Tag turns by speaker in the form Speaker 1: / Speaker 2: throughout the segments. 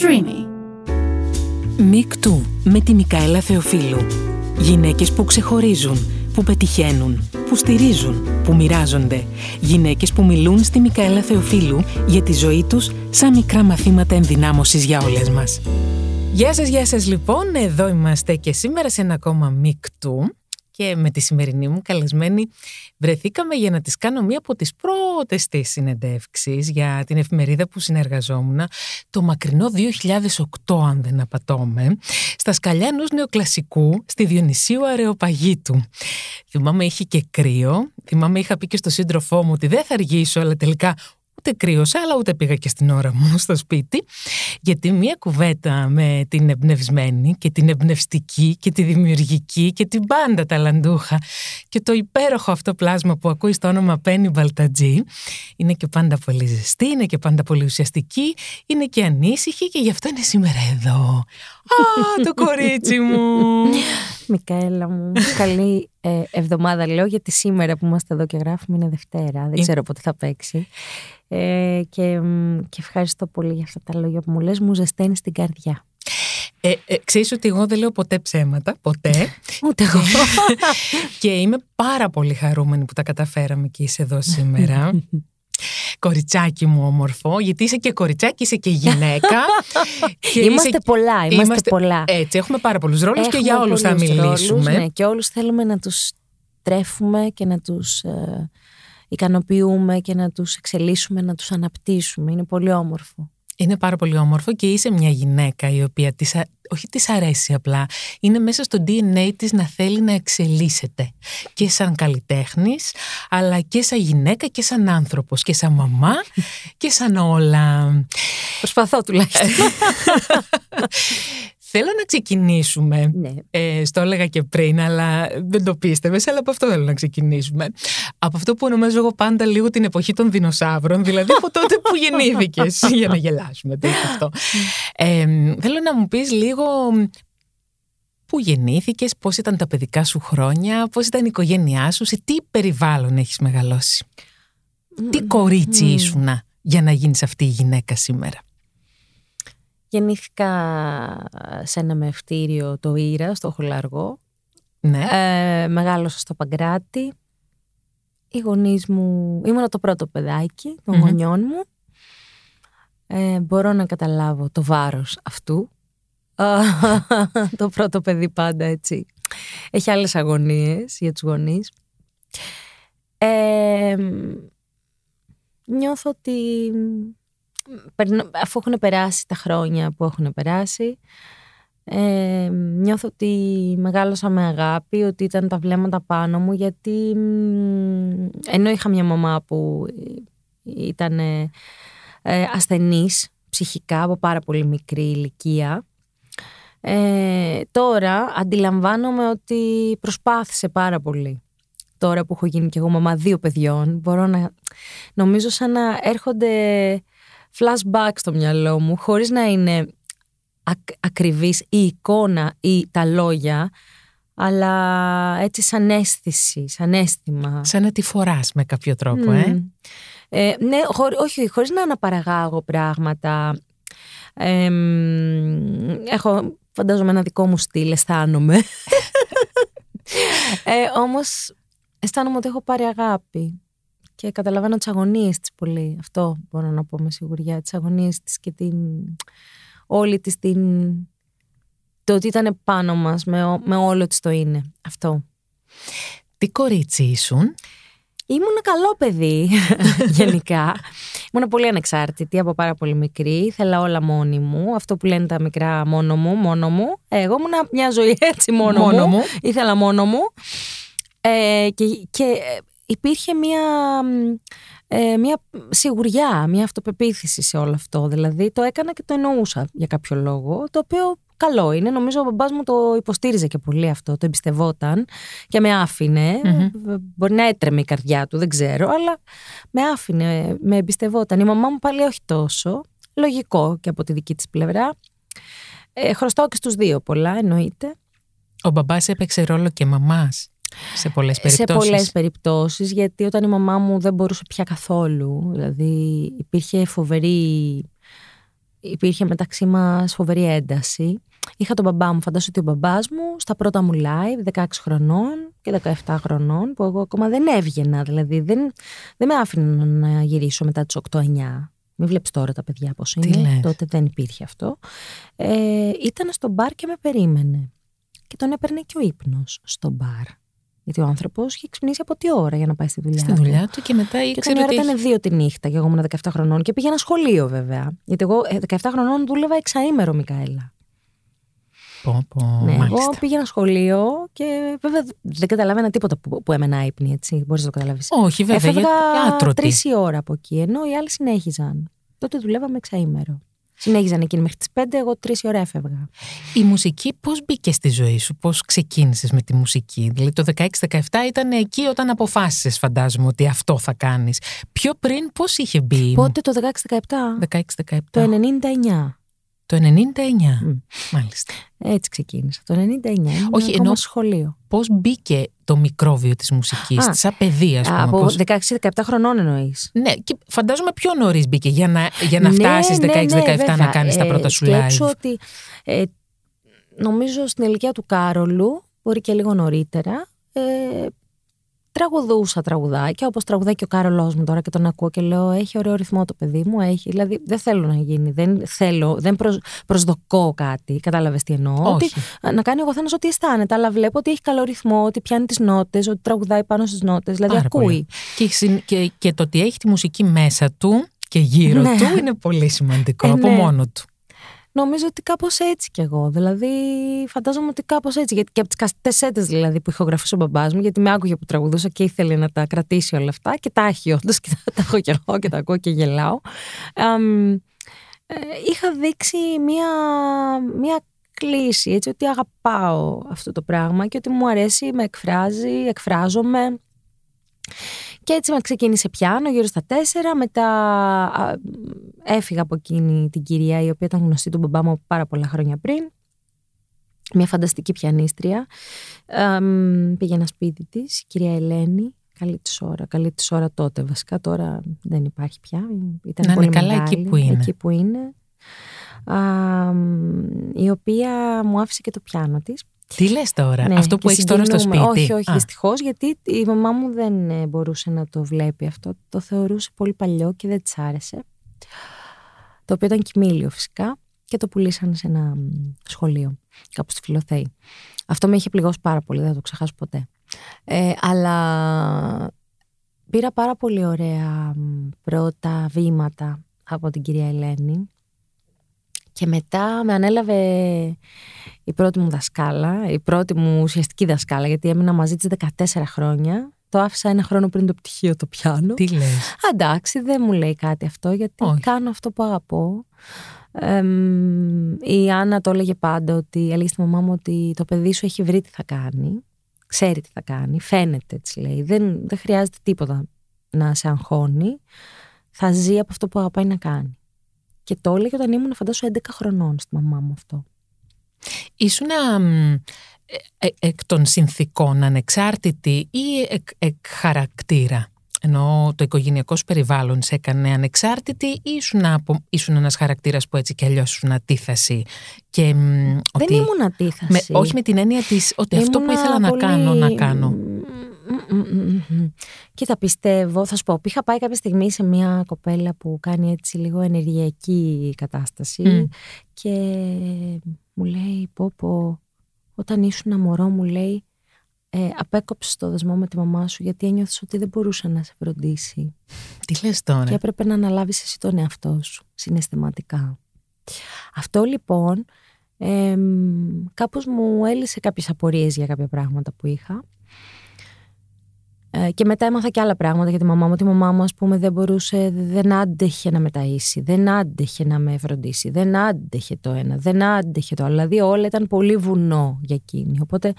Speaker 1: Streamy.
Speaker 2: Μικτού με τη Μικαέλα Θεοφίλου. Γυναίκες που ξεχωρίζουν, που πετυχαίνουν, που στηρίζουν, που μοιράζονται. Γυναίκες που μιλούν στη Μικαέλα Θεοφίλου για τη ζωή τους σαν μικρά μαθήματα ενδυνάμωσης για όλες μας. Γεια σας, γεια σας λοιπόν. Εδώ είμαστε και σήμερα σε ένα ακόμα Μικτού και με τη σημερινή μου καλεσμένη βρεθήκαμε για να της κάνω μία από τις πρώτες της συνεντεύξεις για την εφημερίδα που συνεργαζόμουν το μακρινό 2008 αν δεν απατώμε στα σκαλιά ενός νεοκλασικού στη Διονυσίου Αρεοπαγίτου. Θυμάμαι είχε και κρύο, θυμάμαι είχα πει και στο σύντροφό μου ότι δεν θα αργήσω αλλά τελικά ούτε κρύωσα, αλλά ούτε πήγα και στην ώρα μου στο σπίτι. Γιατί μία κουβέτα με την εμπνευσμένη και την εμπνευστική και τη δημιουργική και την πάντα ταλαντούχα και το υπέροχο αυτό πλάσμα που ακούει στο όνομα Πένι Μπαλτατζή είναι και πάντα πολύ ζεστή, είναι και πάντα πολύ ουσιαστική, είναι και ανήσυχη και γι' αυτό είναι σήμερα εδώ. Α, το κορίτσι μου!
Speaker 3: Μικαέλα μου, καλή ε, εβδομάδα λέω γιατί σήμερα που είμαστε εδώ και γράφουμε είναι Δευτέρα, δεν ξέρω πότε θα παίξει. Ε, και, και ευχαριστώ πολύ για αυτά τα λόγια που μου λες, μου ζεσταίνεις στην καρδιά.
Speaker 2: Ε, ε, ξέρεις ότι εγώ δεν λέω ποτέ ψέματα, ποτέ.
Speaker 3: Ούτε εγώ.
Speaker 2: και είμαι πάρα πολύ χαρούμενη που τα καταφέραμε και είσαι εδώ σήμερα. κοριτσάκι μου όμορφο, γιατί είσαι και κοριτσάκι, είσαι και γυναίκα.
Speaker 3: και είμαστε είσαι... πολλά, είμαστε, πολλά.
Speaker 2: Έτσι, έχουμε πάρα πολλούς ρόλους και για όλους θα μιλήσουμε.
Speaker 3: ναι, και όλους θέλουμε να τους τρέφουμε και να τους ε, ικανοποιούμε και να τους εξελίσσουμε, να τους αναπτύσσουμε. Είναι πολύ όμορφο.
Speaker 2: Είναι πάρα πολύ όμορφο και είσαι μια γυναίκα η οποία της, όχι της αρέσει απλά, είναι μέσα στο DNA της να θέλει να εξελίσσεται και σαν καλλιτέχνης, αλλά και σαν γυναίκα και σαν άνθρωπος και σαν μαμά και σαν όλα.
Speaker 3: Προσπαθώ τουλάχιστον.
Speaker 2: Θέλω να ξεκινήσουμε.
Speaker 3: Ναι.
Speaker 2: Ε, στο έλεγα και πριν, αλλά δεν το πίστευες, αλλά από αυτό θέλω να ξεκινήσουμε. Από αυτό που ονομάζω εγώ πάντα λίγο την εποχή των δεινοσαύρων, δηλαδή από τότε που γεννήθηκες, για να γελάσουμε. Το αυτό. Ε, θέλω να μου πεις λίγο πού γεννήθηκες, πώς ήταν τα παιδικά σου χρόνια, πώς ήταν η οικογένειά σου, σε τι περιβάλλον έχεις μεγαλώσει. Τι κορίτσι ήσουνα για να γίνεις αυτή η γυναίκα σήμερα;
Speaker 3: Γεννήθηκα σε ένα μευτήριο το Ήρα, στο Χολαργό.
Speaker 2: Ναι.
Speaker 3: Ε, μεγάλωσα στο Παγκράτη. Οι γονείς μου... Ήμουν το πρώτο παιδάκι των γονιών μου. Ε, μπορώ να καταλάβω το βάρος αυτού. το πρώτο παιδί πάντα έτσι. Έχει άλλες αγωνίες για τους γονείς. Ε, νιώθω ότι αφού έχουν περάσει τα χρόνια που έχουν περάσει, ε, νιώθω ότι μεγάλωσα με αγάπη, ότι ήταν τα βλέμματα πάνω μου, γιατί ενώ είχα μια μαμά που ήταν ε, ασθενής ψυχικά από πάρα πολύ μικρή ηλικία, ε, τώρα αντιλαμβάνομαι ότι προσπάθησε πάρα πολύ. Τώρα που έχω γίνει και εγώ μαμά δύο παιδιών, μπορώ να νομίζω σαν να έρχονται flashback στο μυαλό μου, χωρίς να είναι ακ, ακριβής η εικόνα ή τα λόγια, αλλά έτσι σαν αίσθηση, σαν αίσθημα.
Speaker 2: Σαν να τη φοράς με κάποιο τρόπο, ε.
Speaker 3: ε ναι, όχι, χωρίς να αναπαραγάγω πράγματα. έχω, φαντάζομαι, ένα δικό μου στυλ, αισθάνομαι. ε, όμως, αισθάνομαι ότι έχω πάρει αγάπη και καταλαβαίνω τις αγωνίες της πολύ. Αυτό μπορώ να πω με σιγουριά. Τις αγωνίες της και την. όλη της την. το ότι ήταν πάνω μας, με, με όλο της το είναι. Αυτό.
Speaker 2: Τι κορίτσι ήσουν;
Speaker 3: Ήμουν καλό παιδί, γενικά. Ήμουν πολύ ανεξάρτητη από πάρα πολύ μικρή. Ήθελα όλα μόνη μου. Αυτό που λένε τα μικρά μόνο μου, μόνο μου. Εγώ ήμουν μια ζωή έτσι μόνο,
Speaker 2: μόνο μου.
Speaker 3: Ήθελα μόνο μου. Ε, και, και υπήρχε μια, ε, μια σιγουριά, μια αυτοπεποίθηση σε όλο αυτό. Δηλαδή το έκανα και το εννοούσα για κάποιο λόγο, το οποίο καλό είναι. Νομίζω ο μπαμπάς μου το υποστήριζε και πολύ αυτό, το εμπιστευόταν και με αφηνε Μπορεί να έτρεμε η καρδιά του, δεν ξέρω, αλλά με άφηνε, με εμπιστευόταν. Η μαμά μου πάλι όχι τόσο, λογικό και από τη δική της πλευρά. Ε, χρωστάω και στους δύο πολλά, εννοείται.
Speaker 2: Ο μπαμπάς έπαιξε ρόλο και μαμάς. Σε πολλές περιπτώσεις.
Speaker 3: Σε πολλές περιπτώσεις, γιατί όταν η μαμά μου δεν μπορούσε πια καθόλου. Δηλαδή υπήρχε φοβερή. υπήρχε μεταξύ μας φοβερή ένταση. Είχα τον μπαμπά μου, φαντάσου ότι ο μπαμπάς μου στα πρώτα μου live, 16 χρονών και 17 χρονών, που εγώ ακόμα δεν έβγαινα, δηλαδή δεν, δεν με άφηνε να γυρίσω μετά τις 8-9. Μην βλέπεις τώρα τα παιδιά πώς είναι. Τότε δεν υπήρχε αυτό. Ε, ήταν στο μπαρ και με περίμενε. Και τον έπαιρνε και ο ύπνος στο μπαρ. Γιατί ο άνθρωπος είχε ξυπνήσει από τι ώρα για να πάει στη δουλειά
Speaker 2: στη δουλειά του και μετά ήξερε.
Speaker 3: Και την ώρα ήταν δύο τη νύχτα και εγώ ήμουν 17 χρονών και πήγαινα σχολείο βέβαια. Γιατί εγώ 17 ε, χρονών δούλευα εξαήμερο, Μικαέλα.
Speaker 2: Πω, πω,
Speaker 3: ναι, εγώ πήγαινα σχολείο και βέβαια δεν καταλάβαινα τίποτα που, που έμενα ύπνη, έτσι. Μπορείς να το καταλάβεις.
Speaker 2: Όχι, βέβαια.
Speaker 3: Έφευγα τρεις η ώρα από εκεί, ενώ οι άλλοι συνέχιζαν. Τότε δουλεύαμε εξαήμερο. Συνέχιζαν εκείνοι μέχρι τις 5, εγώ τρεις ώρα έφευγα.
Speaker 2: Η μουσική πώς μπήκε στη ζωή σου, πώς ξεκίνησες με τη μουσική; Δηλαδή το 16-17 ήταν εκεί όταν αποφάσισες, φαντάζομαι, ότι αυτό θα κάνεις. Πιο πριν, πώς είχε μπει;
Speaker 3: Πότε το 16-17.
Speaker 2: 16-17.
Speaker 3: Το 99.
Speaker 2: Το 99. Μάλιστα.
Speaker 3: Έτσι ξεκίνησα. Το 99. Όχι, ενώ σχολείο.
Speaker 2: Πώς μπήκε το μικρόβιο της μουσικής, σαν παιδεία, ας
Speaker 3: Από πώς... 16-17 χρονών εννοείς.
Speaker 2: Ναι, και φαντάζομαι πιο νωρίς μπήκε για να, για να ναι, φτάσεις ναι, 16-17 ναι, να κάνεις ε, τα πρώτα σου live.
Speaker 3: ότι. Ε, νομίζω στην ηλικία του Κάρολου, μπορεί και λίγο νωρίτερα, ε, τραγουδούσα τραγουδάκια, όπως τραγουδάει και ο Κάρολός μου τώρα και τον ακούω και λέω: Έχει ωραίο ρυθμό το παιδί μου. Έχει. Δηλαδή, δεν θέλω να γίνει. Δεν θέλω, δεν προσδοκώ κάτι. Κατάλαβες τι εννοώ. Ότι, να κάνει ο καθένας ό,τι αισθάνεται. Αλλά βλέπω ότι έχει καλό ρυθμό, ότι πιάνει τις νότες, ότι τραγουδάει πάνω στις νότες. Δηλαδή, ακούει.
Speaker 2: Και, και, και το ότι έχει τη μουσική μέσα του και γύρω ναι. του είναι πολύ σημαντικό ε, από ναι. μόνο του.
Speaker 3: Νομίζω ότι κάπως έτσι κι εγώ. Δηλαδή, φαντάζομαι ότι κάπως έτσι. Γιατί και από τις καστέσετε δηλαδή που ηχογραφούσε ο μπαμπάς μου, γιατί με άκουγε που τραγουδούσα και ήθελε να τα κρατήσει όλα αυτά και τα έχει όντως και τα, τα έχω και εγώ και τα ακούω και γελάω. Ε, είχα δείξει μία, μία κλίση, έτσι, ότι αγαπάω αυτό το πράγμα και ότι μου αρέσει, με εκφράζει, εκφράζομαι. Και έτσι με ξεκίνησε πιάνο γύρω στα τέσσερα. Μετά έφυγα από εκείνη την κυρία η οποία ήταν γνωστή του μπαμπά μου πάρα πολλά χρόνια πριν. Μια φανταστική πιανίστρια. πήγαινα σπίτι της, η κυρία Ελένη. Καλή της ώρα, καλή της ώρα τότε. Βασικά τώρα δεν υπάρχει πια.
Speaker 2: Ήταν Να πολύ είναι καλά εκεί που είναι.
Speaker 3: Εκεί που είναι. η οποία μου άφησε και το πιάνο της
Speaker 2: τι λες τώρα, ναι, αυτό που έχεις τώρα στο σπίτι;
Speaker 3: Όχι, όχι, δυστυχώς, γιατί η μαμά μου δεν ε, μπορούσε να το βλέπει αυτό. Το θεωρούσε πολύ παλιό και δεν της άρεσε. Το οποίο ήταν κοιμήλιο φυσικά και το πουλήσαν σε ένα σχολείο, κάπου στη Φιλοθέη. Αυτό με είχε πληγώσει πάρα πολύ, δεν θα το ξεχάσω ποτέ. Ε, αλλά πήρα πάρα πολύ ωραία πρώτα βήματα από την κυρία Ελένη και μετά με ανέλαβε η πρώτη μου δασκάλα, η πρώτη μου ουσιαστική δασκάλα, γιατί έμεινα μαζί της 14 χρόνια. Το άφησα ένα χρόνο πριν το πτυχίο το πιάνο.
Speaker 2: Τι λες;
Speaker 3: Εντάξει, δεν μου λέει κάτι αυτό, γιατί κάνω αυτό που αγαπώ. η Άννα το έλεγε πάντα ότι έλεγε στη μαμά μου ότι το παιδί σου έχει βρει τι θα κάνει. Ξέρει τι θα κάνει. Φαίνεται, έτσι λέει. Δεν, δεν χρειάζεται τίποτα να σε αγχώνει. Θα ζει από αυτό που αγαπάει να κάνει. Και το έλεγε όταν ήμουν, φαντάσου, 11 χρονών στη μαμά μου αυτό.
Speaker 2: Ήσουν ε, ε, εκ των συνθήκων ανεξάρτητη ή εκ, εκ χαρακτήρα; Ενώ το οικογενειακός σου περιβάλλον σε έκανε ανεξάρτητη ή ήσουν, απο, ήσουν ένας χαρακτήρας που έτσι κι αλλιώς ήσουν αντίθεση. Και,
Speaker 3: Δεν ότι, ήμουν αντίθεση.
Speaker 2: Με, όχι με την έννοια της ότι αυτό που ήθελα να κάνω, να κάνω.
Speaker 3: Κοίτα, πιστεύω, θα σου πω, είχα πάει κάποια στιγμή σε μια κοπέλα που κάνει έτσι λίγο ενεργειακή κατάσταση και μου λέει, πω πω, όταν ήσουν μωρό μου λέει, ε, απέκοψες το δεσμό με τη μαμά σου γιατί ένιωθες ότι δεν μπορούσε να σε φροντίσει.
Speaker 2: Τι λες τώρα;
Speaker 3: Και έπρεπε να αναλάβεις εσύ τον εαυτό σου, συναισθηματικά. Αυτό λοιπόν ε, κάπως μου έλυσε κάποιες απορίες για κάποια πράγματα που είχα ε, και μετά έμαθα και άλλα πράγματα για τη μαμά μου. Ότι η μαμά μου, ας πούμε, δεν μπορούσε, δεν άντεχε να με ταΐσει, δεν άντεχε να με φροντίσει, δεν άντεχε το ένα, δεν άντεχε το άλλο. Δηλαδή, όλα ήταν πολύ βουνό για εκείνη. Οπότε,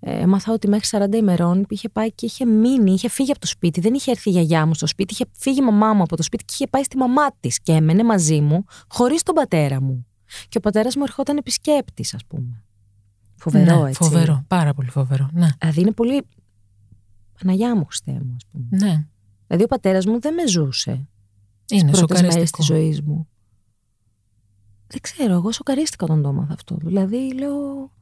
Speaker 3: ε, έμαθα ότι μέχρι 40 ημερών είχε πάει και είχε μείνει, είχε φύγει από το σπίτι. Δεν είχε έρθει η γιαγιά μου στο σπίτι, είχε φύγει η μαμά μου από το σπίτι και είχε πάει στη μαμά της και έμενε μαζί μου, χωρίς τον πατέρα μου. Και ο πατέρας μου ερχόταν επισκέπτης, ας πούμε. Φοβερό, ναι, έτσι.
Speaker 2: Φοβερό, πάρα πολύ φοβερό. Ναι.
Speaker 3: Δηλαδή είναι πολύ Παναγιά μου, Χριστέ μου, ας πούμε.
Speaker 2: Ναι.
Speaker 3: Δηλαδή ο πατέρας μου δεν με ζούσε.
Speaker 2: Είναι
Speaker 3: πρώτες μέρες της ζωής μου. δεν ξέρω, εγώ σοκαρίστηκα όταν το έμαθα αυτό. Δηλαδή, λέω,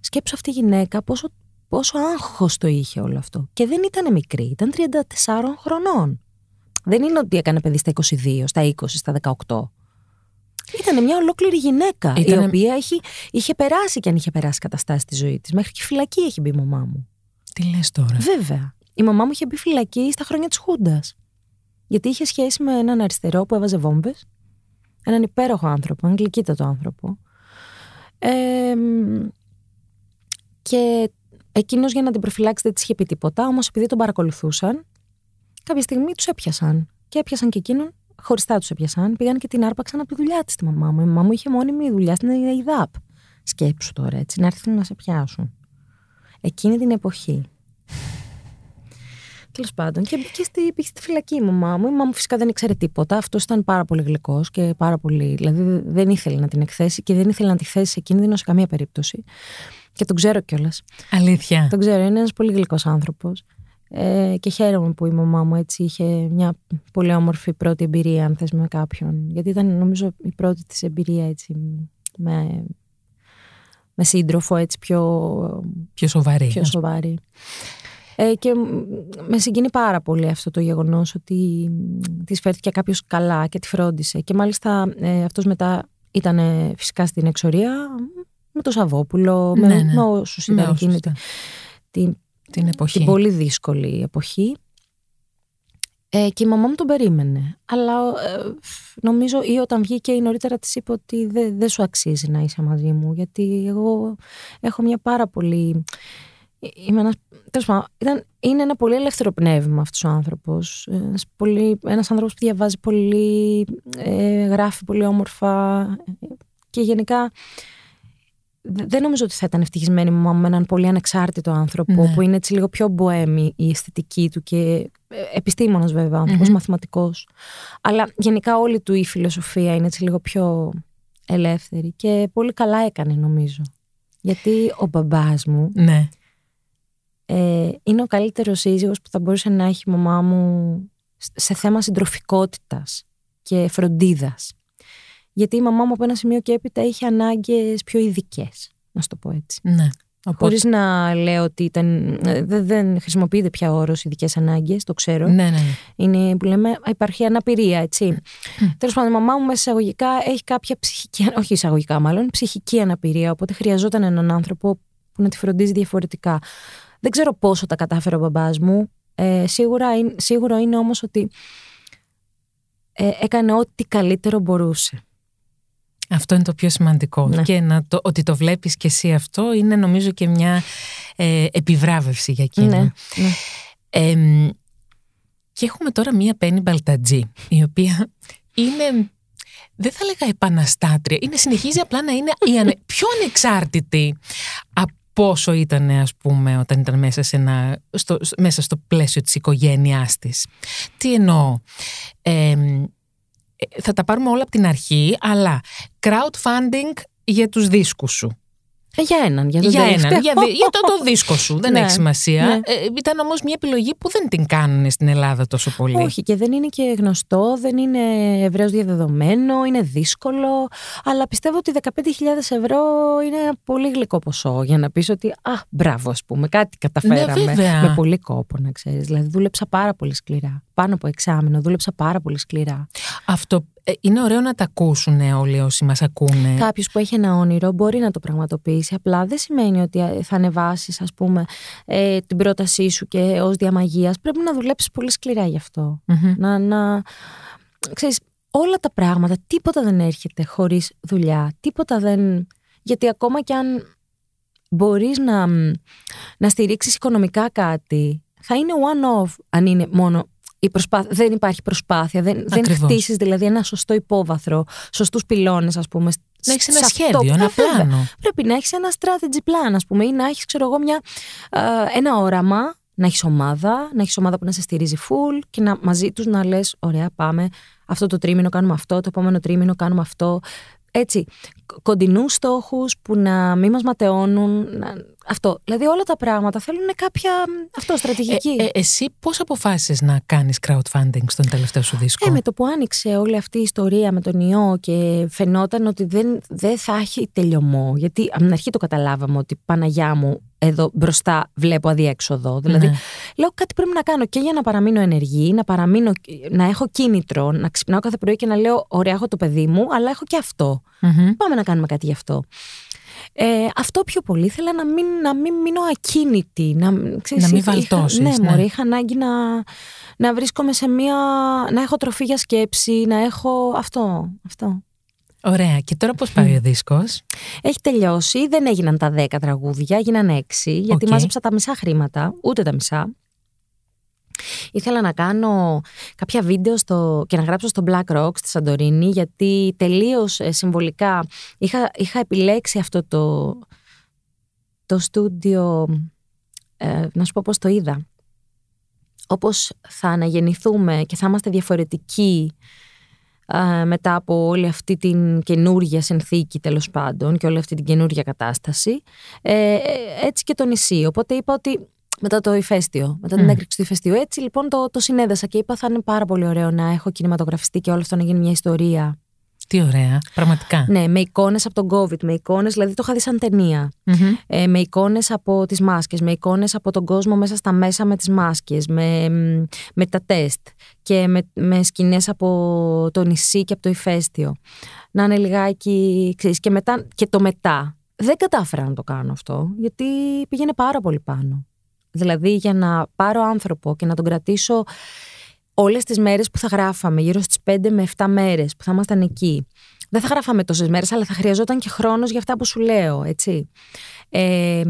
Speaker 3: σκέψω αυτή η γυναίκα πόσο, πόσο άγχος το είχε όλο αυτό. Και δεν ήταν μικρή, ήταν 34 χρονών. Δεν είναι ότι έκανε παιδί στα 22, στα 20, στα 18. Ήταν μια ολόκληρη γυναίκα,
Speaker 2: Ήτανε-
Speaker 3: η οποία έχει, είχε περάσει και αν είχε περάσει καταστάσεις στη ζωή της. Μέχρι και φυλακή έχει μπει η μαμά μου.
Speaker 2: Τι λες τώρα;
Speaker 3: Βέβαια. Η μαμά μου είχε μπει φυλακή στα χρόνια της Χούντας. Γιατί είχε σχέση με έναν αριστερό που έβαζε βόμβες. Έναν υπέροχο άνθρωπο, έναν γλυκύτατο άνθρωπο. Ε, μ, και εκείνος για να την προφυλάξει δεν της είχε πει τίποτα. Όμως επειδή τον παρακολουθούσαν, κάποια στιγμή τους έπιασαν. Και έπιασαν και εκείνον, χωριστά τους έπιασαν. Πήγαν και την άρπαξαν από τη δουλειά της τη μαμά μου. Η μαμά μου είχε μόνιμη δουλειά στην ΕΙΔΑΠ. Σκέψου τώρα έτσι, να έρθουν να σε πιάσουν. Εκείνη την εποχή. Τέλος πάντων, και μπήκε στη, πήγε στη φυλακή η μαμά μου. Η μαμά μου φυσικά δεν ήξερε τίποτα. Αυτός ήταν πάρα πολύ γλυκός και πάρα πολύ. Δηλαδή δεν ήθελε να την εκθέσει και δεν ήθελε να τη θέσει σε κίνδυνο σε καμία περίπτωση. Και τον ξέρω κιόλας.
Speaker 2: Αλήθεια.
Speaker 3: Τον ξέρω, είναι ένας πολύ γλυκός άνθρωπος. Ε, και χαίρομαι που η μαμά μου έτσι είχε μια πολύ όμορφη πρώτη εμπειρία, αν θες με κάποιον. Γιατί ήταν νομίζω η πρώτη της εμπειρία έτσι με, με σύντροφο έτσι πιο,
Speaker 2: Πιο σοβαρή.
Speaker 3: πιο σοβαρή. Ε, και μ, με συγκινεί πάρα πολύ αυτό το γεγονός ότι μ, της φέρθηκε κάποιος καλά και τη φρόντισε. Και μάλιστα ε, αυτός μετά ήταν ε, φυσικά στην εξορία με το Σαββόπουλο, με,
Speaker 2: Ναι, ναι.
Speaker 3: με όσους
Speaker 2: Με
Speaker 3: ήταν
Speaker 2: όσους
Speaker 3: εκείνη
Speaker 2: ήταν.
Speaker 3: την,
Speaker 2: Την εποχή.
Speaker 3: την πολύ δύσκολη εποχή. Ε, και η μαμά μου τον περίμενε. Αλλά ε, νομίζω ή όταν βγήκε ή νωρίτερα της είπε ότι δεν δεν σου αξίζει να είσαι μαζί μου. Γιατί εγώ έχω μια πάρα πολύ... Είμαι ένας, τέλος πάντων, ήταν, είναι ένα πολύ ελεύθερο πνεύμα αυτός ο άνθρωπος. Ένας, πολύ, ένας άνθρωπος που διαβάζει πολύ, ε, γράφει πολύ όμορφα και γενικά δε- δεν νομίζω ότι θα ήταν ευτυχισμένη η μαμά μου με έναν πολύ ανεξάρτητο άνθρωπο
Speaker 2: Ναι.
Speaker 3: που είναι έτσι λίγο πιο μποέμι η αισθητική του και ε, επιστήμονας βέβαια, άνθρωπος,
Speaker 2: Μμμ.
Speaker 3: μαθηματικός. Αλλά γενικά όλη του η φιλοσοφία είναι έτσι λίγο πιο ελεύθερη και πολύ καλά έκανε νομίζω. Γιατί ο μπαμπάς μου
Speaker 2: Ναι.
Speaker 3: Ε, είναι ο καλύτερος σύζυγος που θα μπορούσε να έχει η μαμά μου σ- σε θέμα συντροφικότητας και φροντίδας. Γιατί η μαμά μου από ένα σημείο και έπειτα είχε ανάγκες πιο ειδικές, να σου το πω έτσι.
Speaker 2: ναι. Οπότε,
Speaker 3: Χωρίς να λέω ότι ήταν, ε, δεν, δεν χρησιμοποιείται πια ο όρος ειδικές ανάγκες, το ξέρω.
Speaker 2: ναι, ναι, ναι.
Speaker 3: Είναι που λέμε, υπάρχει αναπηρία, έτσι. Τέλος πάντων, η μαμά μου μέσα εισαγωγικά έχει κάποια ψυχική, όχι εισαγωγικά μάλλον, ψυχική αναπηρία. Οπότε χρειαζόταν έναν άνθρωπο που να τη φροντίζει διαφορετικά. Δεν ξέρω πόσο τα κατάφερε ο μπαμπάς μου. Ε, σίγουρα, είναι- σίγουρο είναι όμως ότι ε, έκανε ό,τι καλύτερο μπορούσε.
Speaker 2: Αυτό είναι το πιο σημαντικό.
Speaker 3: Ναι.
Speaker 2: Και να το, ότι το βλέπεις και εσύ αυτό είναι νομίζω και μια ε, επιβράβευση για εκείνο.
Speaker 3: Ναι, ναι.
Speaker 2: Εμ, και έχουμε τώρα μία Πέννη Μπαλτατζή, η οποία είναι, δεν θα λέγα επαναστάτρια, είναι, συνεχίζει απλά να είναι η ανε, πιο ανεξάρτητη από όσο ήταν, ας πούμε, όταν ήταν μέσα, σε ένα, στο, μέσα στο πλαίσιο της οικογένειάς της. Τι εννοώ; Εμ, ε, θα τα πάρουμε όλα από την αρχή, αλλά crowdfunding για τους δίσκους σου.
Speaker 3: Ε, για έναν, για τον
Speaker 2: Για έναν,
Speaker 3: τελευταίο.
Speaker 2: για, δι- για το, το δίσκο σου, δεν
Speaker 3: Ναι,
Speaker 2: έχει σημασία.
Speaker 3: ναι.
Speaker 2: Ε, ήταν όμως μια επιλογή που δεν την κάνουν στην Ελλάδα τόσο πολύ.
Speaker 3: Όχι, και δεν είναι και γνωστό, δεν είναι ευρέως διαδεδομένο, είναι δύσκολο. Αλλά πιστεύω ότι 15.000 ευρώ είναι ένα πολύ γλυκό ποσό για να πεις ότι Α, μπράβο, ας πούμε, κάτι καταφέραμε.
Speaker 2: Ναι, βέβαια.
Speaker 3: με πολύ κόπο, να ξέρεις. Δηλαδή, δούλεψα πάρα πολύ σκληρά. Πάνω από εξάμεινο, δούλεψα πάρα πολύ σκληρά.
Speaker 2: Αυτό ε, είναι ωραίο να τα ακούσουν όλοι όσοι μας ακούνε.
Speaker 3: Κάποιος που έχει ένα όνειρο μπορεί να το πραγματοποιήσει. Απλά δεν σημαίνει ότι ε, θα ανεβάσεις, ας πούμε, ε, την πρότασή σου και ως διαμαγείας. Πρέπει να δουλέψεις πολύ σκληρά γι' αυτό.
Speaker 2: Μμμ.
Speaker 3: Να, να... Ξέρεις, όλα τα πράγματα, τίποτα δεν έρχεται χωρίς δουλειά, τίποτα δεν... Γιατί ακόμα κι αν μπορείς να, να στηρίξεις οικονομικά κάτι, θα είναι one-off αν είναι μόνο η προσπάθεια. Δεν υπάρχει προσπάθεια, δεν, δεν
Speaker 2: Ακριβώς.
Speaker 3: χτίσεις δηλαδή ένα σωστό υπόβαθρο, σωστούς πυλώνες ας πούμε.
Speaker 2: Να έχεις ένα
Speaker 3: σε αυτό.
Speaker 2: σχέδιο, ένα
Speaker 3: Ε, βέβαια.
Speaker 2: πλάνο.
Speaker 3: Πρέπει να έχεις ένα strategy plan ας πούμε ή να έχεις ξέρω εγώ μια, ε, ένα όραμα να έχεις ομάδα, να έχεις ομάδα που να σε στηρίζει full και να μαζί τους να λες: Ωραία, πάμε. Αυτό το τρίμηνο κάνουμε αυτό, το επόμενο τρίμηνο κάνουμε αυτό. Έτσι, κοντινούς στόχους που να μην μας ματαιώνουν. Να... αυτό. Δηλαδή όλα τα πράγματα θέλουν κάποια αυτό, στρατηγική.
Speaker 2: Ε, ε, εσύ πώς αποφάσισες να κάνεις crowdfunding στον τελευταίο σου δίσκο;
Speaker 3: Ε, με το που άνοιξε όλη αυτή η ιστορία με τον ιό και φαινόταν ότι δεν, δεν θα έχει τελειωμό. Γιατί από την αρχή το καταλάβαμε ότι Παναγιά μου εδώ μπροστά βλέπω αδιέξοδο. Δηλαδή,
Speaker 2: Ναι.
Speaker 3: λέω κάτι πρέπει να κάνω και για να παραμείνω ενεργή, να, παραμείνω, να έχω κίνητρο, να ξυπνάω κάθε πρωί και να λέω: Ωραία, έχω το παιδί μου, αλλά έχω και αυτό.
Speaker 2: Μμμ.
Speaker 3: Πάμε να κάνουμε κάτι γι' αυτό. Ε, αυτό πιο πολύ ήθελα να μην, να μην μείνω ακίνητη. Να, ξέρεις,
Speaker 2: Να μην
Speaker 3: είχα-
Speaker 2: βαλτώσεις,
Speaker 3: Ναι,
Speaker 2: ναι.
Speaker 3: μωρέ, είχα ανάγκη να, να βρίσκομαι σε μία... να έχω τροφή για σκέψη, να έχω αυτό. αυτό.
Speaker 2: Ωραία. Και τώρα πώς πάει ο δίσκος;
Speaker 3: Έχει τελειώσει, δεν έγιναν τα 10 τραγούδια, έγιναν 6, γιατί
Speaker 2: Οκ.
Speaker 3: μάζεψα τα μισά χρήματα, ούτε τα μισά. Ήθελα να κάνω κάποια βίντεο στο, και να γράψω στο Black Rock στη Σαντορίνη, γιατί τελείως ε, συμβολικά είχα, είχα επιλέξει αυτό το, το στούντιο, ε, να σου πω πώς το είδα. Όπως θα αναγεννηθούμε και θα είμαστε διαφορετικοί ε, μετά από όλη αυτή την καινούργια συνθήκη τέλος πάντων και όλη αυτή την καινούργια κατάσταση ε, ε, έτσι και το νησί οπότε είπα ότι μετά το ηφαίστειο, μετά την
Speaker 2: Μμ.
Speaker 3: έκρηξη του ηφαιστείου έτσι λοιπόν το, το συνέδεσα και είπα θα είναι πάρα πολύ ωραίο να έχω κινηματογραφιστεί και όλο αυτό να γίνει μια ιστορία
Speaker 2: Τι ωραία. Πραγματικά.
Speaker 3: ναι, με εικόνες από τον COVID, με εικόνες, δηλαδή το είχα δει σαν ταινία
Speaker 2: Μμμ.
Speaker 3: ε, με εικόνες από τις μάσκες, με εικόνες από τον κόσμο μέσα στα μέσα με τις μάσκες, με, με τα τεστ και με, με σκηνές από το νησί και από το ηφαίστειο. Να είναι λιγάκι, ξέρεις, και, μετά, και το μετά. Δεν κατάφερα να το κάνω αυτό, γιατί πήγαινε πάρα πολύ πάνω. Δηλαδή για να πάρω άνθρωπο και να τον κρατήσω όλες τις μέρες που θα γράφαμε, γύρω στις 5 με 7 μέρες που θα ήμασταν εκεί. Δεν θα γράφαμε τόσες μέρες, αλλά θα χρειαζόταν και χρόνος για αυτά που σου λέω, έτσι. Ε,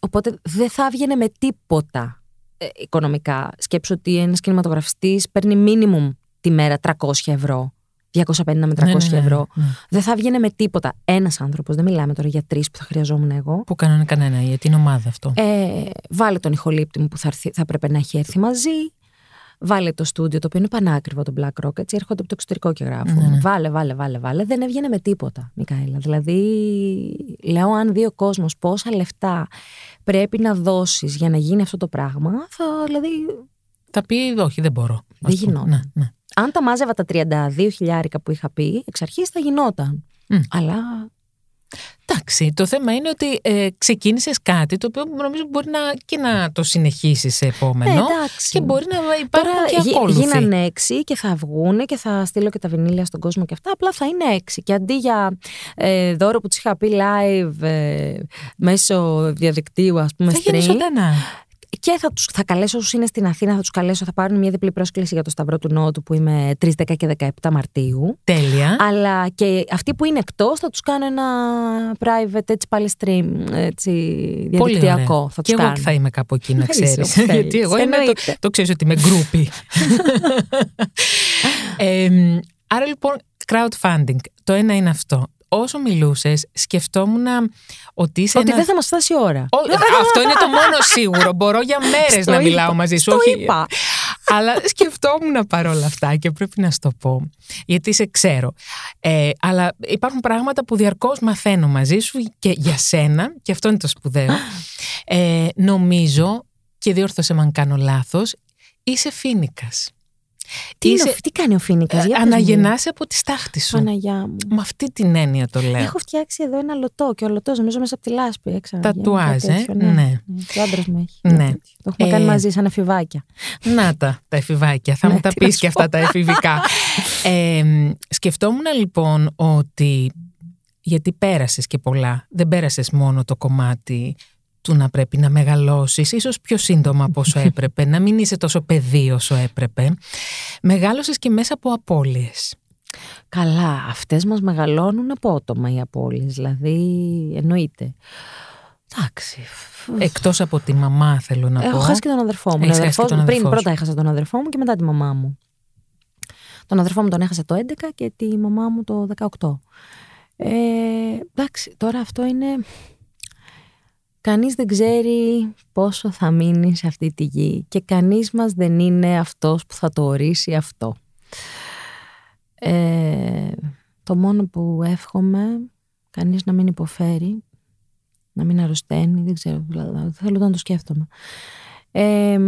Speaker 3: οπότε δεν θα έβγαινε με τίποτα ε, οικονομικά. Σκέψω ότι ένας κινηματογραφιστής παίρνει minimum τη μέρα 300 ευρώ. 250 με 300
Speaker 2: Ναι, ναι, ναι,
Speaker 3: ευρώ.
Speaker 2: ναι.
Speaker 3: Δεν θα βγαίνει με τίποτα. Ένας άνθρωπος, δεν μιλάμε τώρα για τρεις που θα χρειαζόμουν εγώ.
Speaker 2: Που κανένα κανένα, για την ομάδα αυτό.
Speaker 3: Ε, βάλε τον ηχολήπτη μου που θα, έρθει- θα πρέπει να έχει έρθει μαζί. Βάλε το στούντιο το οποίο είναι πανάκριβο το Black Rock. Έτσι έρχονται από το εξωτερικό και γράφουν.
Speaker 2: Ναι, ναι.
Speaker 3: Βάλε, βάλε, βάλε, βάλε. Δεν έβγαινε με τίποτα, Μικαέλα. Δηλαδή, λέω αν δει ο κόσμος πόσα λεφτά πρέπει να δώσεις για να γίνει αυτό το πράγμα, θα, δηλαδή,
Speaker 2: Θα πει όχι, δεν μπορώ.
Speaker 3: Δεν
Speaker 2: Ας πούμε.
Speaker 3: γινόταν.
Speaker 2: Ναι, ναι.
Speaker 3: Αν τα μάζευα τα 32 χιλιάρικα που είχα πει, εξ αρχής θα γινόταν.
Speaker 2: Μμ.
Speaker 3: Αλλά
Speaker 2: Εντάξει, το θέμα είναι ότι ε, ξεκίνησες κάτι το οποίο νομίζω μπορεί να, και να το συνεχίσεις σε επόμενο
Speaker 3: ναι, εντάξει.
Speaker 2: και μπορεί να υπάρχουν
Speaker 3: Τώρα
Speaker 2: και
Speaker 3: γι-
Speaker 2: ακόλουθοι.
Speaker 3: γίνανε έξι και θα βγούνε και θα στείλω και τα βινίλια στον κόσμο και αυτά. Απλά θα είναι έξι. Και αντί για ε, δώρο που τους είχα πει live ε, μέσω διαδικτύου, ας πούμε,
Speaker 2: Θα γίνει
Speaker 3: stream.
Speaker 2: Ζωντανά.
Speaker 3: Και θα, τους, θα καλέσω όσους είναι στην Αθήνα, θα τους καλέσω. Θα πάρουν μια διπλή πρόσκληση για το Σταυρό του Νότου που είμαι 3, 10 και 17 Μαρτίου.
Speaker 2: Τέλεια.
Speaker 3: Αλλά και αυτοί που είναι εκτός θα τους κάνω ένα private έτσι πάλι stream. Έτσι,
Speaker 2: Πολύ
Speaker 3: διαδικτυακό.
Speaker 2: ωραία.
Speaker 3: Θα
Speaker 2: και
Speaker 3: τους
Speaker 2: εγώ
Speaker 3: κάνω.
Speaker 2: θα είμαι κάπου εκεί να
Speaker 3: Θα είσαι
Speaker 2: ξέρεις.
Speaker 3: όπου θέλεις.
Speaker 2: Γιατί εγώ είμαι το,
Speaker 3: Εννοείται.
Speaker 2: το ξέρεις ότι είμαι γκρούπι. ε, άρα λοιπόν crowdfunding, το ένα είναι αυτό. Όσο μιλούσες σκεφτόμουν ότι είσαι
Speaker 3: Ότι
Speaker 2: ένα...
Speaker 3: δεν θα μας φτάσει η ώρα.
Speaker 2: Ω, αυτό είναι το μόνο σίγουρο. Μπορώ για μέρες
Speaker 3: Στο
Speaker 2: να
Speaker 3: είπα,
Speaker 2: μιλάω μαζί σου.
Speaker 3: στο
Speaker 2: όχι-
Speaker 3: είπα.
Speaker 2: αλλά σκεφτόμουν παρόλα αυτά και πρέπει να σου το πω. Γιατί σε ξέρω. Ε, αλλά υπάρχουν πράγματα που διαρκώς μαθαίνω μαζί σου και για σένα, και αυτό είναι το σπουδαίο. Ε, νομίζω, και διόρθωσε με αν κάνω λάθος, είσαι φίνικας.
Speaker 3: Τι, είναι,
Speaker 2: Είσαι-
Speaker 3: ο- τι κάνει ο Φίνικας, για πες μου.
Speaker 2: Αναγεννάσαι από τη στάχτη σου.
Speaker 3: Παναγιά μου.
Speaker 2: Με αυτή την έννοια το λέω.
Speaker 3: Έχω φτιάξει εδώ ένα λωτό και ο λωτός νομίζω μέσα από τη λάσπη. Έξα,
Speaker 2: Τατουάζ,
Speaker 3: κάτι
Speaker 2: ε,
Speaker 3: τέτοιο,
Speaker 2: ναι.
Speaker 3: Και ο άντρας μου έχει.
Speaker 2: Ναι.
Speaker 3: κάτι τέτοιο. Το έχουμε
Speaker 2: Ε,
Speaker 3: κάνει μαζί σαν εφηβάκια.
Speaker 2: Να τα, τα εφηβάκια. Θα
Speaker 3: Ναι,
Speaker 2: μου τα
Speaker 3: τι να
Speaker 2: πεις
Speaker 3: σου
Speaker 2: και αυτά τα εφηβικά. ε, σκεφτόμουν λοιπόν ότι γιατί πέρασες και πολλά. Δεν πέρασες μόνο το κομμάτι του να πρέπει να μεγαλώσεις, ίσως πιο σύντομα από όσο έπρεπε, να μην είσαι τόσο παιδί όσο έπρεπε. Μεγάλωσες και μέσα από απώλειες.
Speaker 3: Καλά, αυτές μας μεγαλώνουν απότομα οι απώλειες, δηλαδή εννοείται. Εντάξει.
Speaker 2: Εκτός από τη μαμά θέλω να
Speaker 3: Έχω
Speaker 2: πω.
Speaker 3: χάσει και τον αδερφό μου.
Speaker 2: Έχεις
Speaker 3: Ο
Speaker 2: χάσει και
Speaker 3: αδερφός
Speaker 2: τον
Speaker 3: μου- πριν
Speaker 2: αδερφό σου.
Speaker 3: πρώτα έχασα τον αδερφό μου και μετά τη μαμά μου. Τον αδερφό μου τον έχασα το 11 και τη μαμά μου το 18. Ε, εντάξει, τώρα αυτό είναι... Κανείς δεν ξέρει πόσο θα μείνει σε αυτή τη γη και κανείς μας δεν είναι αυτός που θα το ορίσει αυτό. Ε, το μόνο που εύχομαι κανείς να μην υποφέρει να μην αρρωσταίνει, δεν ξέρω, δηλαδή, θέλω να το σκέφτομαι. Ε,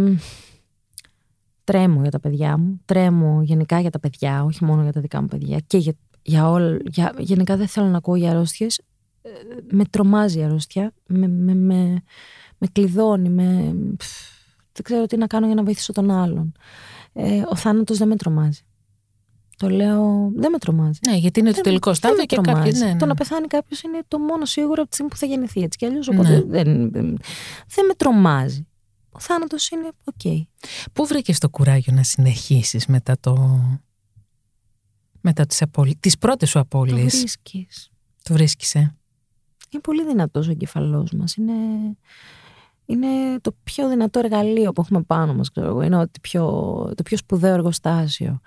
Speaker 3: τρέμω για τα παιδιά μου, τρέμω γενικά για τα παιδιά, όχι μόνο για τα δικά μου παιδιά και για, για, όλ, για γενικά δεν θέλω να ακούω για αρρώστιες. Ε, με τρομάζει η αρρώστια, με, με, με, με κλειδώνει, με, δεν ξέρω τι να κάνω για να βοηθήσω τον άλλον. Ε, ο θάνατος δεν με τρομάζει. Το λέω, δεν με τρομάζει.
Speaker 2: Ναι, γιατί είναι το τελικό στάδιο και κάποιο. Ναι, ναι.
Speaker 3: Το να πεθάνει κάποιος είναι το μόνο σίγουρο από τη στιγμή που θα γεννηθεί. Έτσι κι αλλιώς. Οπότε ναι. δεν, δεν, δεν, με τρομάζει. Ο θάνατος είναι ok. Okay.
Speaker 2: Πού βρήκες το κουράγιο να συνεχίσεις μετά το. μετά τις απολύ... τις πρώτες σου απώλειες;
Speaker 3: Το βρίσκεις.
Speaker 2: Το βρίσκεις, ε;
Speaker 3: Είναι πολύ δυνατός ο εγκεφαλός μας. Είναι είναι το πιο δυνατό εργαλείο που έχουμε πάνω μας, ξέρω εγώ. Είναι το πιο, το πιο σπουδαίο εργοστάσιο.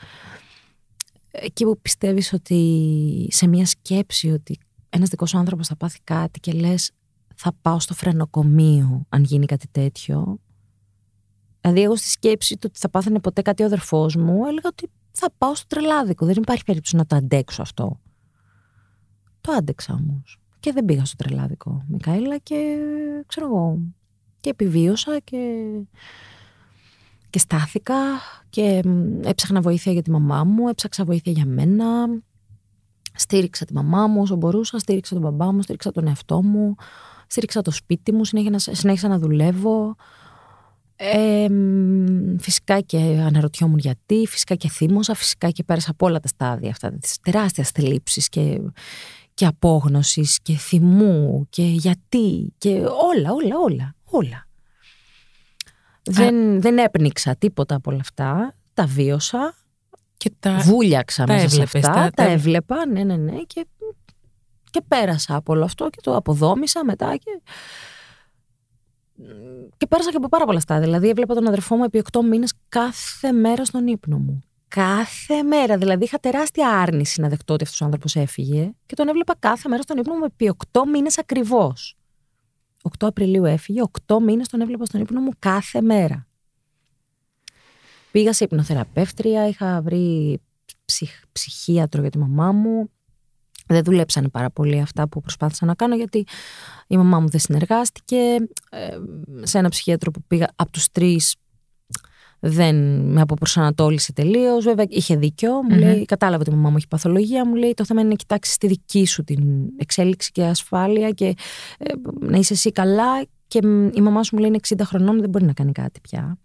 Speaker 3: Εκεί που πιστεύεις ότι σε μια σκέψη ότι ένας δικός σου άνθρωπος θα πάθει κάτι και λες θα πάω στο φρενοκομείο αν γίνει κάτι τέτοιο. Δηλαδή εγώ στη σκέψη του ότι θα πάθαινε ποτέ κάτι ο αδερφός μου έλεγα ότι θα πάω στο τρελάδικο. Δεν υπάρχει περίπτωση να το αντέξω αυτό. Το άντεξα όμως. Και δεν πήγα στο τρελάδικο, Μικαήλα, και ξέρω εγώ, και επιβίωσα και, και στάθηκα και έψαχνα βοήθεια για τη μαμά μου, έψαξα βοήθεια για μένα, στήριξα τη μαμά μου όσο μπορούσα, στήριξα τον μπαμπά μου, στήριξα τον εαυτό μου, στήριξα το σπίτι μου, συνέχισα να δουλεύω. Ε, φυσικά και αναρωτιόμουν γιατί, φυσικά και θύμωσα, φυσικά και πέρασα από όλα τα στάδια αυτά, τις τεράστιες θλίψεις και, και απόγνωσης και θυμού και γιατί και όλα, όλα, όλα όλα. Δεν, δεν έπνιξα τίποτα από όλα αυτά. Τα βίωσα. Και τα, βούλιαξα τα μέσα σε αυτά. Τα, τα, έβλεπα, ναι, ναι, ναι. Και, και πέρασα από όλο αυτό και το αποδόμησα μετά. Και, και πέρασα και από πάρα πολλά στάδια. Δηλαδή, έβλεπα τον αδερφό μου επί 8 μήνες κάθε μέρα στον ύπνο μου. Κάθε μέρα. Δηλαδή, είχα τεράστια άρνηση να δεχτώ ότι αυτός ο άνθρωπος έφυγε και τον έβλεπα κάθε μέρα στον ύπνο μου επί 8 μήνες ακριβώς. 8 Απριλίου έφυγε, 8 μήνες τον έβλεπα στον ύπνο μου κάθε μέρα. Πήγα σε υπνοθεραπεύτρια, είχα βρει ψυχ, ψυχίατρο για τη μαμά μου. Δεν δουλέψανε πάρα πολύ αυτά που προσπάθησα να κάνω γιατί η μαμά μου δεν συνεργάστηκε. Ε, σε ένα ψυχίατρο που πήγα από τους τρεις δεν με αποπροσανατόλισε τελείως. Βέβαια, είχε δίκιο. Μου λέει, κατάλαβε ότι η μαμά μου έχει παθολογία. Μου λέει, το θέμα είναι να κοιτάξεις τη δική σου την εξέλιξη και ασφάλεια και ε, να είσαι εσύ καλά. Και η μαμά σου μου λέει, είναι 60 χρονών, δεν μπορεί να κάνει κάτι πια.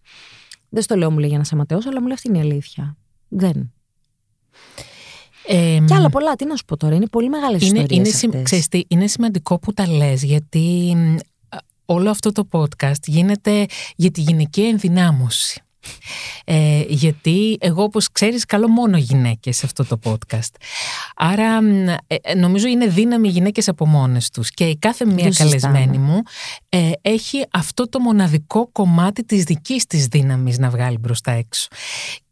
Speaker 3: Δεν στο λέω, μου λέει για να σε ματαιώσω, αλλά μου λέει αυτή είναι η αλήθεια. Δεν. Ε, και άλλα πολλά, τι να σου πω τώρα, είναι πολύ μεγάλες ιστορίες. Είναι,
Speaker 2: είναι, είναι σημαντικό που τα λες, γιατί όλο αυτό το podcast γίνεται για τη γυναική ενδυνάμωση. Ε, γιατί εγώ όπως ξέρεις καλό μόνο γυναίκες σε αυτό το podcast άρα ε, ε, νομίζω είναι δύναμη γυναίκες από μόνες τους και η κάθε μία καλεσμένη μου ε, έχει αυτό το μοναδικό κομμάτι της δικής της δύναμης να βγάλει μπροστά έξω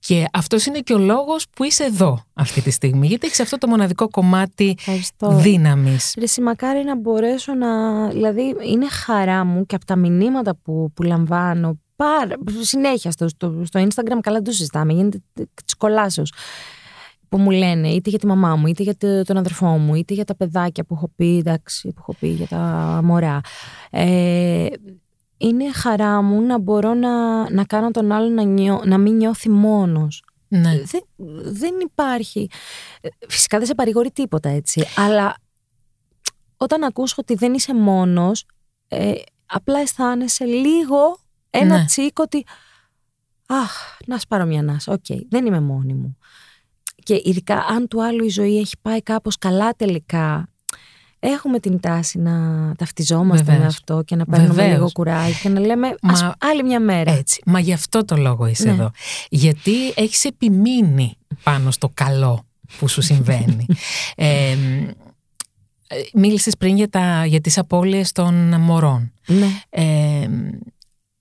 Speaker 2: και αυτός είναι και ο λόγος που είσαι εδώ αυτή τη στιγμή. Γιατί έχεις αυτό το μοναδικό κομμάτι δύναμης.
Speaker 3: Ρε, μακάρι να μπορέσω να. Δηλαδή, είναι χαρά μου και από τα μηνύματα που, που λαμβάνω πάρα, συνέχεια στο, στο, στο Instagram, καλά το συζητάμε, γίνεται τη κολάσεω. Που μου λένε είτε για τη μαμά μου, είτε για τον αδερφό μου, είτε για τα παιδάκια που έχω πει, εντάξει, που έχω πει για τα μωρά. Ε, είναι χαρά μου να μπορώ να, να κάνω τον άλλο να, να μην νιώθει μόνος.
Speaker 2: Ναι.
Speaker 3: Δεν, δεν υπάρχει. Φυσικά δεν σε παρηγορεί τίποτα έτσι. Αλλά όταν ακούς ότι δεν είσαι μόνος, ε, απλά αισθάνεσαι λίγο ένα ναι. τσίκ ότι αχ, να πάρω μια νάσα, οκ, δεν είμαι μόνη μου. Και ειδικά αν του άλλου η ζωή έχει πάει κάπως καλά τελικά, έχουμε την τάση να ταυτιζόμαστε με αυτό και να παίρνουμε λίγο κουράγιο και να λέμε ας άλλη μια μέρα.
Speaker 2: Έτσι. Μα γι' αυτό το λόγο είσαι ναι. εδώ. Γιατί έχεις επιμείνει πάνω στο καλό που σου συμβαίνει. ε, μίλησες πριν για, τα, για τις απώλειες των μωρών.
Speaker 3: Ναι.
Speaker 2: Ε,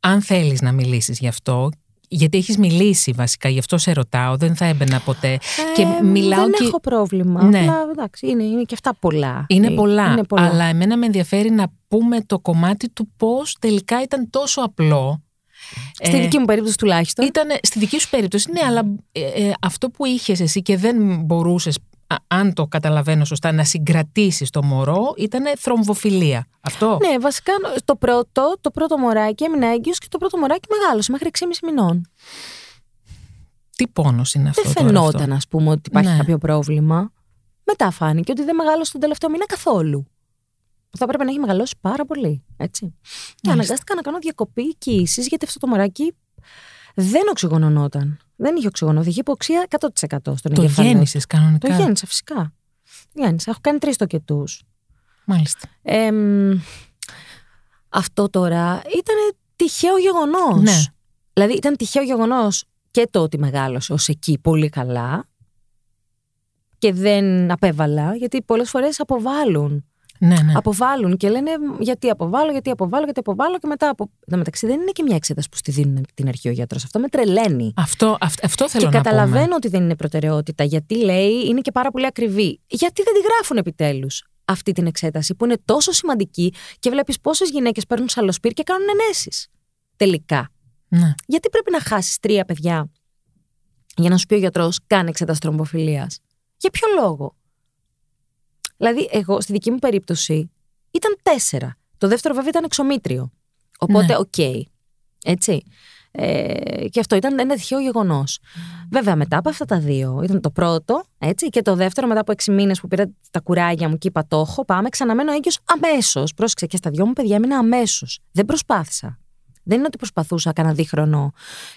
Speaker 2: αν θέλεις να μιλήσεις γι' αυτό γιατί έχεις μιλήσει βασικά, γι' αυτό σε ρωτάω, δεν θα έμπαινα ποτέ.
Speaker 3: και μιλάω δεν έχω πρόβλημα, ναι. απλά εντάξει, είναι, είναι και αυτά πολλά.
Speaker 2: Είναι ε, πολλά, είναι πολλά, αλλά εμένα με ενδιαφέρει να πούμε το κομμάτι του πώς τελικά ήταν τόσο απλό.
Speaker 3: Στη ε, δική μου περίπτωση τουλάχιστον.
Speaker 2: Ήταν, στη δική σου περίπτωση, ναι, αλλά ε, αυτό που είχες εσύ και δεν μπορούσες
Speaker 1: αν το καταλαβαίνω σωστά, να συγκρατήσει το μωρό, ήταν θρομβοφιλία. Αυτό;
Speaker 3: Ναι, βασικά το πρώτο, το πρώτο μωράκι έμεινε έγκυος και το πρώτο μωράκι μεγάλωσε μέχρι 6,5 μηνών.
Speaker 1: Τι πόνος είναι αυτό.
Speaker 3: Δεν
Speaker 1: τώρα
Speaker 3: φαινόταν,
Speaker 1: αυτό.
Speaker 3: ας πούμε, ότι υπάρχει
Speaker 1: Ναι.
Speaker 3: κάποιο πρόβλημα. Μετά φάνηκε ότι δεν μεγάλωσε τον τελευταίο μήνα καθόλου. Που θα έπρεπε να έχει μεγαλώσει πάρα πολύ. Έτσι. Και
Speaker 1: Μάλιστα.
Speaker 3: αναγκάστηκα να κάνω διακοπή κύηση γιατί αυτό το μωράκι δεν οξυγονωνόταν. Δεν είχε οξυγόνο. Είχε υποξία 100% στον
Speaker 1: Το
Speaker 3: εγκεφαλό.
Speaker 1: γέννησες κανονικά.
Speaker 3: Το γέννησα φυσικά. Το γέννησα. Έχω κάνει τρεις τοκετούς.
Speaker 1: Μάλιστα.
Speaker 3: Εμ, αυτό τώρα ήταν τυχαίο γεγονός.
Speaker 1: Ναι.
Speaker 3: Δηλαδή ήταν τυχαίο γεγονός και το ότι μεγάλωσε ως εκεί πολύ καλά και δεν απέβαλα, γιατί πολλές φορές αποβάλλουν.
Speaker 1: Ναι, ναι.
Speaker 3: Αποβάλλουν και λένε γιατί αποβάλλω, γιατί αποβάλλω, γιατί αποβάλλω και μετά από. Εν τω μεταξύ δεν είναι και μια εξέταση που στη δίνουν την αρχή ο γιατρός. Αυτό με τρελαίνει.
Speaker 1: Αυτό, αυτό, αυτό θέλω
Speaker 3: Και
Speaker 1: να
Speaker 3: καταλαβαίνω
Speaker 1: πούμε.
Speaker 3: ότι δεν είναι προτεραιότητα, γιατί λέει είναι και πάρα πολύ ακριβή. Γιατί δεν τη γράφουν επιτέλους αυτή την εξέταση που είναι τόσο σημαντική και βλέπεις πόσες γυναίκες παίρνουν σαλοσπύρ και κάνουν ενέσεις. Τελικά.
Speaker 1: Ναι.
Speaker 3: Γιατί πρέπει να χάσεις τρία παιδιά για να σου πει ο γιατρός κάνε εξέταση τρομποφιλία. Για ποιο λόγο; Δηλαδή, εγώ στη δική μου περίπτωση ήταν τέσσερα. Το δεύτερο βέβαια ήταν εξωμήτριο. Οπότε,
Speaker 1: Ναι.
Speaker 3: οκ. Έτσι. Ε, και αυτό ήταν ένα τυχαίο γεγονός. Βέβαια, μετά από αυτά τα δύο, ήταν το πρώτο, έτσι, και το δεύτερο, μετά από έξι μήνες που πήρα τα κουράγια μου και είπα το έχω, πάμε, ξαναμένω έγκυος αμέσως. Πρόσεξε και στα δυο μου παιδιά έμεινα αμέσως. Δεν προσπάθησα. Δεν είναι ότι προσπαθούσα κανένα δίχρονο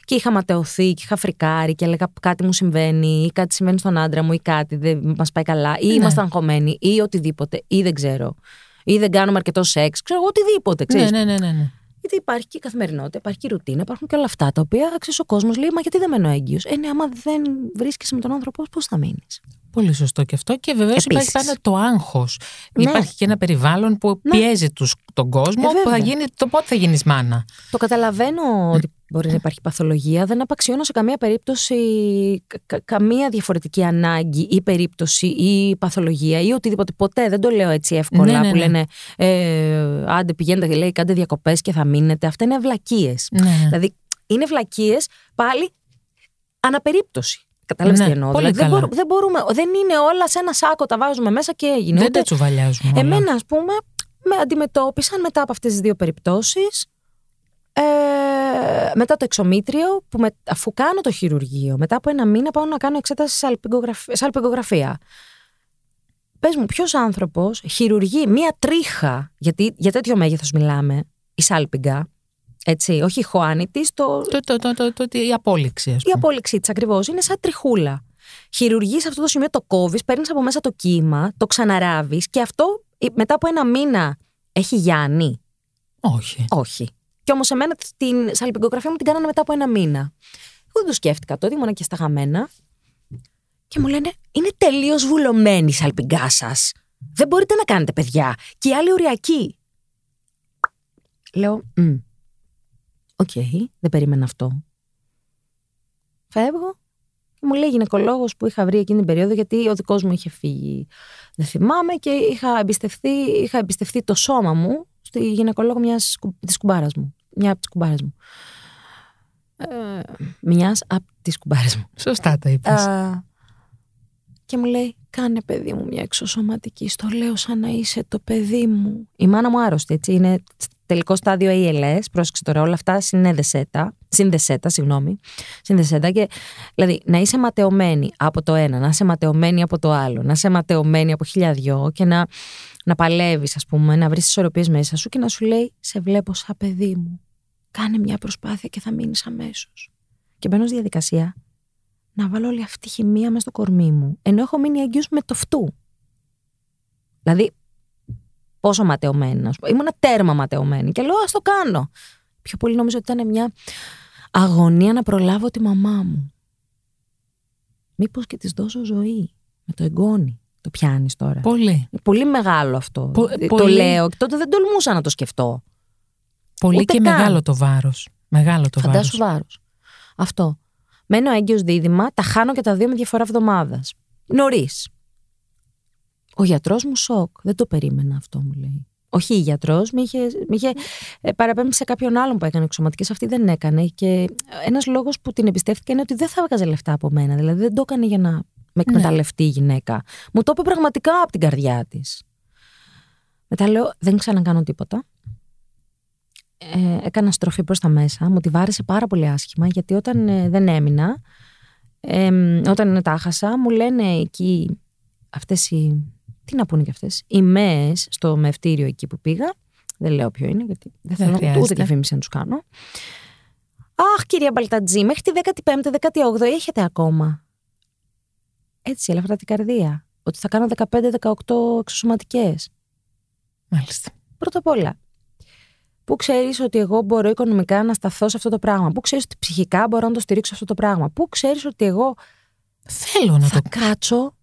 Speaker 3: και είχα ματαιωθεί και είχα φρικάρει και έλεγα κάτι μου συμβαίνει ή κάτι συμβαίνει στον άντρα μου ή κάτι δεν μας πάει καλά ή
Speaker 1: Ναι.
Speaker 3: είμαστε αγχωμένοι ή οτιδήποτε ή δεν ξέρω ή δεν κάνουμε αρκετό σεξ, ξέρω εγώ οτιδήποτε.
Speaker 1: Ναι,
Speaker 3: Ξέρεις.
Speaker 1: ναι, ναι, ναι, ναι.
Speaker 3: Γιατί υπάρχει και η καθημερινότητα, υπάρχει και η ρουτίνα, υπάρχουν και όλα αυτά τα οποία ξέρεις ο κόσμος λέει: Μα γιατί δεν μένω έγκυος. Ε, ναι, άμα δεν βρίσκεσαι με τον άνθρωπο, πώς θα μείνεις;
Speaker 1: Πολύ σωστό και αυτό. Και βεβαίως υπάρχει
Speaker 3: Επίσης.
Speaker 1: πάντα το άγχος.
Speaker 3: Ναι.
Speaker 1: Υπάρχει και ένα περιβάλλον που
Speaker 3: Ναι.
Speaker 1: πιέζει τους, τον κόσμο
Speaker 3: Ε,
Speaker 1: που θα
Speaker 3: βέβαια.
Speaker 1: γίνει το πότε θα γίνεις μάνα.
Speaker 3: Το καταλαβαίνω ότι μπορεί να υπάρχει παθολογία. Δεν απαξιώνω σε καμία περίπτωση κα- κα- καμία διαφορετική ανάγκη ή περίπτωση ή παθολογία ή οτιδήποτε. Ποτέ δεν το λέω έτσι εύκολα
Speaker 1: Ναι, ναι,
Speaker 3: που
Speaker 1: ναι.
Speaker 3: λένε ε, άντε πηγαίνετε λέει κάντε διακοπές και θα μείνετε. Αυτά είναι βλακίες.
Speaker 1: Ναι, ναι.
Speaker 3: Δηλαδή είναι βλακίες πάλι αναπερίπτωση. Κατάλαβες
Speaker 1: Ναι,
Speaker 3: τι εννοώ.
Speaker 1: πολύ
Speaker 3: Δηλαδή, δεν,
Speaker 1: καλά.
Speaker 3: μπορούμε, δεν μπορούμε, δεν είναι όλα σε ένα σάκο, τα βάζουμε μέσα και έγινε.
Speaker 1: Δεν
Speaker 3: Ούτε-
Speaker 1: τα τσουβαλιάζουμε. όλα.
Speaker 3: Εμένα, ας πούμε, με αντιμετώπισαν μετά από αυτές τις δύο περιπτώσεις. Ε, μετά το εξομήτριο, που με, αφού κάνω το χειρουργείο, μετά από ένα μήνα πάω να κάνω εξέταση σε αλπιγκογραφ- σε αλπιγκογραφία. Πες μου, ποιος άνθρωπος χειρουργεί μία τρίχα, γιατί για τέτοιο μέγεθος μιλάμε, η σάλπιγγα, έτσι, όχι η χωάνη της, το,
Speaker 1: Το, το, το, το, το, η απόλυξη, ας
Speaker 3: η
Speaker 1: πούμε.
Speaker 3: απόλυξή της ακριβώς είναι σαν τριχούλα. Χειρουργείς αυτό το σημείο, το κόβεις, παίρνεις από μέσα το κύμα, το ξαναράβεις και αυτό ε, μετά από ένα μήνα έχει γιάνει.
Speaker 1: Όχι.
Speaker 3: Όχι. Και όμως εμένα την σαλπιγκογραφία μου την κάνανε μετά από ένα μήνα. Εγώ δεν το σκέφτηκα τότε, ήμουνα και στα χαμένα. Και μου λένε, είναι τελείως βουλωμένη η σάλπιγγά σας. Δεν μπορείτε να κάνετε παιδιά. Και η άλλη οριακή. Λέω, «Μμ, Οκ, δεν περίμενα αυτό. Φεύγω και μου λέει γυναικολόγος που είχα βρει εκείνη την περίοδο, γιατί ο δικός μου είχε φύγει. Δεν θυμάμαι και είχα εμπιστευτεί, είχα εμπιστευτεί το σώμα μου στη γυναικολόγο μιας, κου- της κουμπάρας μου. Μια από τις κουμπάρες μου. Ε, μιας από τις κουμπάρες μου.
Speaker 1: Σωστά τα είπες.
Speaker 3: Α, και μου λέει, κάνε παιδί μου μια εξωσωματική. Στο λέω σαν να είσαι το παιδί μου. Η μάνα μου άρρωστη, έτσι. Είναι τελικό στάδιο ALS. Πρόσεξε τώρα, όλα αυτά συνέδεσέ τα. Σύνδεσέ τα, συγγνώμη. Σύνδεσέ τα και, δηλαδή, να είσαι ματαιωμένη από το ένα, να είσαι ματαιωμένη από το άλλο, να είσαι ματαιωμένη από χιλιαδιό και να, να παλεύεις, ας πούμε, να βρεις τις ισορροπίες μέσα σου και να σου λέει, Σε βλέπω σαν παιδί μου. Κάνε μια προσπάθεια και θα μείνεις αμέσως. Και μπαίνω στη διαδικασία να βάλω όλη αυτή τη χημεία μέσα στο κορμί μου. Ενώ έχω μείνει έγκυος με το φτού. Δηλαδή, πόσο ματαιωμένη να σου πω. Ήμουν τέρμα ματαιωμένη και λέω, ας το κάνω. Πιο πολύ νομίζω ότι ήταν μια αγωνία να προλάβω τη μαμά μου. Μήπως και της δώσω ζωή με το εγγόνι. Το πιάνεις τώρα.
Speaker 1: Πολύ.
Speaker 3: Είναι πολύ μεγάλο αυτό.
Speaker 1: Πο-
Speaker 3: Ε, Το
Speaker 1: πολύ.
Speaker 3: λέω και τότε δεν τολμούσα να το σκεφτώ.
Speaker 1: Πολύ
Speaker 3: Ούτε
Speaker 1: και
Speaker 3: καν.
Speaker 1: μεγάλο το βάρος. Μεγάλο το βάρο.
Speaker 3: Φαντάσου βάρος. Αυτό. Μένω έγκυος δίδυμα, τα χάνω και τα δύο με διαφορά εβδομάδας. Νωρίς. Ο γιατρός μου σοκ. Δεν το περίμενα αυτό, μου λέει. Όχι, η γιατρός με είχε, με είχε ε, παραπέμψει σε κάποιον άλλον που έκανε εξωματικές. Αυτή δεν έκανε. Και ένας λόγος που την εμπιστεύτηκα είναι ότι δεν θα έβγαζε λεφτά από μένα. Δηλαδή δεν το έκανε για να με εκμεταλλευτεί η γυναίκα. Μου το είπε πραγματικά από την καρδιά της. Μετά λέω, δεν ξανακάνω τίποτα. Ε, έκανα στροφή προς τα μέσα. Μου τη βάρεσε πάρα πολύ άσχημα, γιατί όταν ε, δεν έμεινα, ε, όταν τα χάσα, μου λένε εκεί αυτές οι... Τι να πούνε και αυτές. Οι ΜΕΕΣ στο μευτήριο εκεί που πήγα. Δεν λέω ποιο είναι, γιατί δεν θέλω
Speaker 1: χρειάζεται.
Speaker 3: ούτε διαφήμιση να τους κάνω. Αχ, κυρία Μπαλτατζή, μέχρι τη 15η, 18η έχετε ακόμα; Έτσι, ελαφρά την καρδία. Ότι θα κάνω 15-18 εξωσωματικές.
Speaker 1: Μάλιστα.
Speaker 3: Πρώτα απ' όλα, πού ξέρεις ότι εγώ μπορώ οικονομικά να σταθώ σε αυτό το πράγμα; Πού ξέρεις ότι ψυχικά μπορώ να το στηρίξω αυτό το πράγμα; Πού ξέρεις ότι εγώ
Speaker 1: Θέλω να
Speaker 3: θα
Speaker 1: το
Speaker 3: κάτσω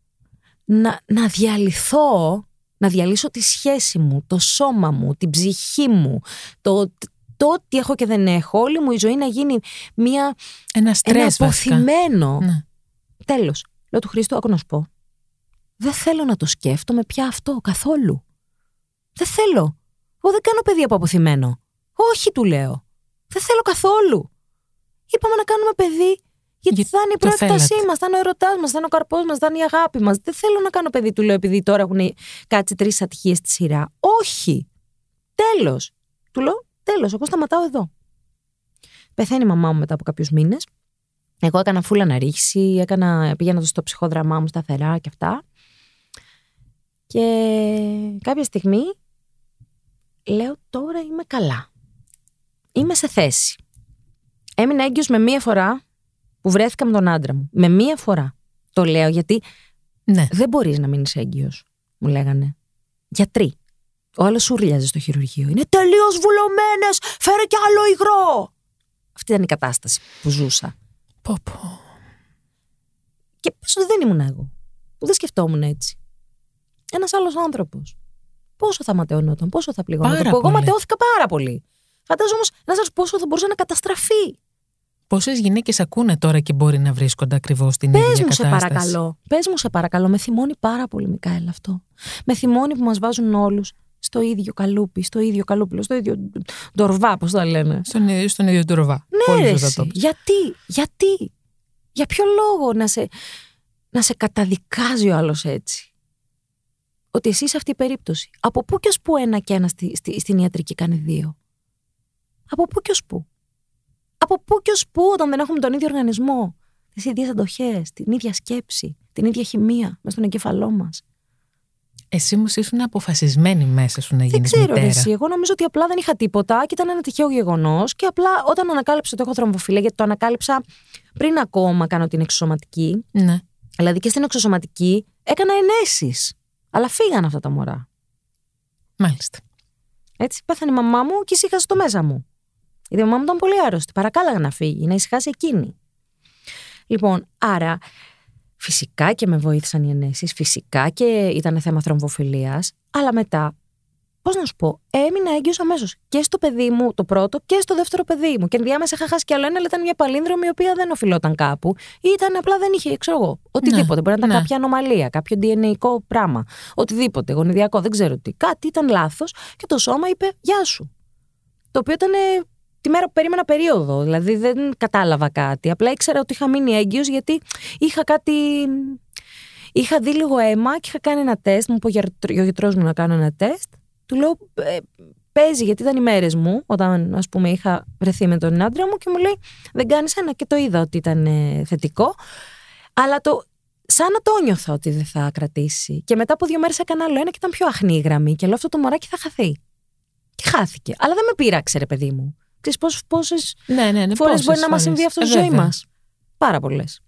Speaker 3: να, να διαλυθώ, να διαλύσω τη σχέση μου, το σώμα μου, την ψυχή μου, το, το ό,τι έχω και δεν έχω, όλη μου η ζωή να γίνει μια,
Speaker 1: Ένα
Speaker 3: ένα
Speaker 1: στρες βασικά.
Speaker 3: αποθυμένο.
Speaker 1: Ναι.
Speaker 3: Τέλος. Λέω του Χρήστο, άκου να σου πω. Δεν θέλω να το σκέφτομαι πια αυτό καθόλου. Δεν θέλω. Εγώ δεν κάνω παιδί από αποθυμένο. Όχι, του λέω. Δεν θέλω καθόλου. Είπαμε να κάνουμε παιδί γιατί
Speaker 1: Για-
Speaker 3: θα είναι η
Speaker 1: το
Speaker 3: προέκτασή
Speaker 1: θέλατε.
Speaker 3: μας, θα είναι ο ερωτάς μας, θα είναι ο καρπός μας, θα είναι η αγάπη μας. Δεν θέλω να κάνω παιδί, του λέω, επειδή τώρα έχουν κάτσει τρεις ατυχίες στη σειρά. Όχι. Τέλος. Του λέω, τέλος, εγώ σταματάω εδώ. Πεθαίνει η μαμά μου μετά από κάποιους μήνες. Εγώ έκανα φούλα αναρρίχηση, έκανα, πήγαινα στο ψυχόδραμά μου σταθερά και αυτά. Και κάποια στιγμή λέω τώρα είμαι καλά. Είμαι σε θέση. Έμεινα έγκυος με μία φορά που βρέθηκα με τον άντρα μου. Με μία φορά. Το λέω γιατί
Speaker 1: Ναι.
Speaker 3: δεν μπορείς να μείνεις έγκυος, μου λέγανε. Γιατροί. Ο άλλος σούρλιαζε στο χειρουργείο. Είναι τελείως βουλωμένες, φέρε κι άλλο υγρό. Αυτή ήταν η κατάσταση που ζούσα.
Speaker 1: Πω, πω.
Speaker 3: Και πες ότι δεν ήμουν εγώ. Που δεν σκεφτόμουν έτσι. Ένας άλλος άνθρωπος. Πόσο θα ματαιωνόταν, πόσο θα πληγωνόταν.
Speaker 1: Πάρα
Speaker 3: Που εγώ
Speaker 1: πολύ.
Speaker 3: ματαιώθηκα πάρα πολύ. Φαντάζομαι όμως να σας πόσο θα μπορούσε να καταστραφεί.
Speaker 1: Πόσες γυναίκες ακούνε τώρα και μπορεί να βρίσκονται ακριβώς στην
Speaker 3: Πες
Speaker 1: ίδια
Speaker 3: μου, σε
Speaker 1: κατάσταση;
Speaker 3: παρακαλώ. Πες μου, σε παρακαλώ. Με θυμώνει πάρα πολύ, Μικαέλ, αυτό. Με θυμώνει που μας βάζουν όλους στο ίδιο καλούπι, στο ίδιο καλούπιλο, στο ίδιο ντορβά, πώς τα λένε.
Speaker 1: Στον, ίδιο- στον ίδιο του ροβά.
Speaker 3: Ναι,
Speaker 1: Πολύ
Speaker 3: ρε,
Speaker 1: σωστά
Speaker 3: εσύ.
Speaker 1: το είπες.
Speaker 3: Γιατί, γιατί, για ποιο λόγο να σε, να σε καταδικάζει ο άλλος έτσι; Ότι εσύ είσαι αυτή η περίπτωση. Από πού και ως πού ένα και ένα στη, στη- στην ιατρική κάνει δύο; Από πού και ως πού; Από πού και ως πού όταν δεν έχουμε τον ίδιο οργανισμό. Τις ίδιες αντοχές, την ίδια σκέψη, την ίδια χημεία μέσα στον εγκεφαλό μας.
Speaker 1: Εσύ όμως ήσουν αποφασισμένη μέσα σου να
Speaker 3: Δεν
Speaker 1: γίνεις
Speaker 3: ξέρω ρε,
Speaker 1: μητέρα.
Speaker 3: εσύ. Εγώ νομίζω ότι απλά δεν είχα τίποτα και ήταν ένα τυχαίο γεγονός. Και απλά όταν ανακάλυψα ότι έχω θρομβοφιλία, γιατί το ανακάλυψα πριν ακόμα κάνω την εξωσωματική,
Speaker 1: Ναι.
Speaker 3: δηλαδή και στην εξωσωματική έκανα ενέσεις. Αλλά φύγαν αυτά τα μωρά.
Speaker 1: Μάλιστα.
Speaker 3: Έτσι, πέθανε η μαμά μου και ησύχασε το μέσα μου. Γιατί η μαμά μου ήταν πολύ άρρωστη. Παρακάλαγα να φύγει, να ησυχάσει εκείνη. Λοιπόν, άρα φυσικά και με βοήθησαν οι ενέσεις, φυσικά και ήταν θέμα θρομβοφιλίας, αλλά μετά, πώς να σου πω, έμεινα έγκυος αμέσως. Και στο παιδί μου το πρώτο και στο δεύτερο παιδί μου. Και ενδιάμεσα είχα χάσει κι άλλο ένα, αλλά ήταν μια παλίνδρομη η οποία δεν οφειλόταν κάπου. Ή ήταν απλά δεν είχε, ξέρω εγώ, οτιδήποτε. Μπορεί να ήταν
Speaker 1: ναι.
Speaker 3: κάποια ανομαλία, κάποιο DNA πράγμα. Οτιδήποτε, γονιδιακό, δεν ξέρω τι. Κάτι ήταν λάθος και το σώμα είπε Γεια σου. Το οποίο ήταν ε, τη μέρα που περίμενα περίοδο. Δηλαδή δεν κατάλαβα κάτι. Απλά ήξερα ότι είχα μείνει έγκυος γιατί είχα κάτι. Είχα δει λίγο αίμα και είχα κάνει ένα τεστ. Μου είπε ο γιατρό- ο γιατρός μου να κάνω ένα τεστ. Του λέω ε, παίζει γιατί ήταν οι μέρες μου όταν ας πούμε είχα βρεθεί με τον άντρα μου και μου λέει δεν κάνεις ένα και το είδα ότι ήταν ε, θετικό αλλά το, σαν να το νιώθα ότι δεν θα κρατήσει και μετά από δύο μέρες έκανα άλλο ένα και ήταν πιο αχνή η γραμμή και λέω αυτό το μωράκι θα χαθεί και χάθηκε αλλά δεν με πείραξε ρε παιδί μου Ξέρεις πόσες, πόσες
Speaker 1: Ναι, ναι, ναι.
Speaker 3: φορές
Speaker 1: πόσες
Speaker 3: μπορεί να μας
Speaker 1: φορές.
Speaker 3: συμβεί αυτό
Speaker 1: Ε,
Speaker 3: στη ζωή
Speaker 1: βέβαια.
Speaker 3: μας πάρα πολλές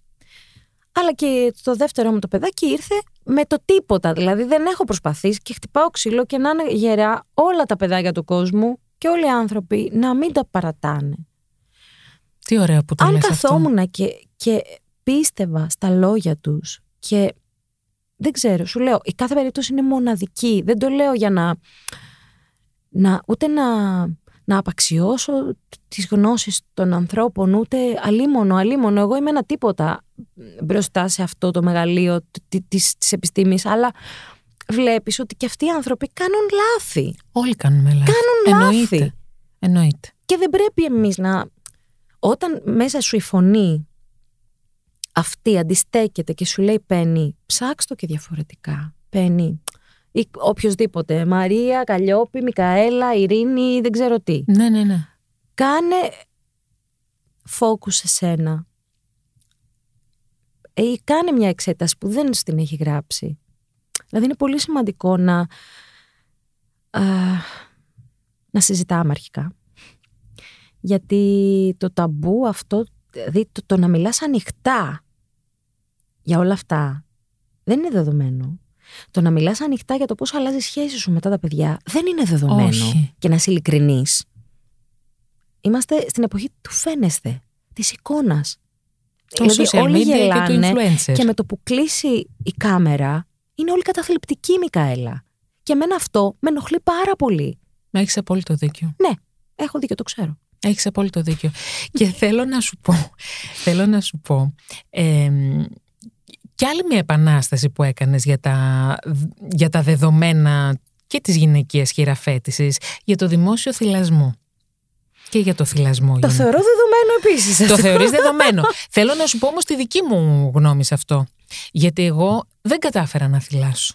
Speaker 3: αλλά και το δεύτερο μου το παιδάκι ήρθε με το τίποτα. Δηλαδή δεν έχω προσπαθήσει και χτυπάω ξύλο και να είναι γερά όλα τα παιδάκια του κόσμου και όλοι οι άνθρωποι να μην τα παρατάνε.
Speaker 1: Τι ωραίο που το
Speaker 3: Αν
Speaker 1: λες αυτό.
Speaker 3: καθόμουν και, και πίστευα στα λόγια τους και δεν ξέρω, σου λέω, η κάθε περίπτωση είναι μοναδική. Δεν το λέω για να, να ούτε να, να απαξιώσω τις γνώσεις των ανθρώπων, ούτε αλίμονο, αλίμονο. Εγώ είμαι ένα τίποτα μπροστά σε αυτό το μεγαλείο τη- της, της επιστήμης, αλλά βλέπεις ότι και αυτοί οι άνθρωποι κάνουν λάθη.
Speaker 1: Όλοι κάνουμε λάθη.
Speaker 3: Κάνουν
Speaker 1: Εννοείται.
Speaker 3: λάθη.
Speaker 1: Εννοείται.
Speaker 3: Και δεν πρέπει εμείς να... Όταν μέσα σου η φωνή αυτή αντιστέκεται και σου λέει Πένι, ψάξ το και διαφορετικά. Πένι, ή οποιοδήποτε. Μαρία, Καλλιόπη, Μικαέλα, Ειρήνη, δεν ξέρω τι.
Speaker 2: Ναι, ναι, ναι.
Speaker 3: Κάνε focus σε σένα. Ε, Ή κάνε μια εξέταση που δεν στην έχει γράψει. Δηλαδή είναι πολύ σημαντικό να, α, να συζητάμε αρχικά. Γιατί το ταμπού αυτό, δηλαδή το, το να μιλάς ανοιχτά για όλα αυτά, δεν είναι δεδομένο. Το να μιλάς ανοιχτά για το πώς αλλάζει η σχέση σου μετά τα παιδιά, δεν είναι δεδομένο.
Speaker 2: Όχι.
Speaker 3: Και να είσαι ειλικρινής. Είμαστε στην εποχή του φαίνεσθε, της εικόνας.
Speaker 2: Το
Speaker 3: Δηλαδή,
Speaker 2: social
Speaker 3: όλοι
Speaker 2: media και το
Speaker 3: γελάνε
Speaker 2: influencer.
Speaker 3: Και με το που κλείσει η κάμερα, είναι όλοι καταθλιπτικοί, Μικαέλα. Και εμένα αυτό με ενοχλεί πάρα πολύ.
Speaker 2: Έχεις απόλυτο δίκιο.
Speaker 3: Ναι, έχω δίκιο, το ξέρω.
Speaker 2: Έχεις απόλυτο δίκιο. και θέλω να σου πω, θέλω να σου πω, εμ, κι άλλη μια επανάσταση που έκανες για τα, για τα δεδομένα και της γυναικείας χειραφέτησης, για το δημόσιο θυλασμό. Και για το θυλασμό.
Speaker 3: Το
Speaker 2: γενικά.
Speaker 3: θεωρώ δεδομένο επίσης.
Speaker 2: Το θεωρείς δεδομένο. Θέλω να σου πω όμως τη δική μου γνώμη σε αυτό. Γιατί εγώ δεν κατάφερα να θυλάσω.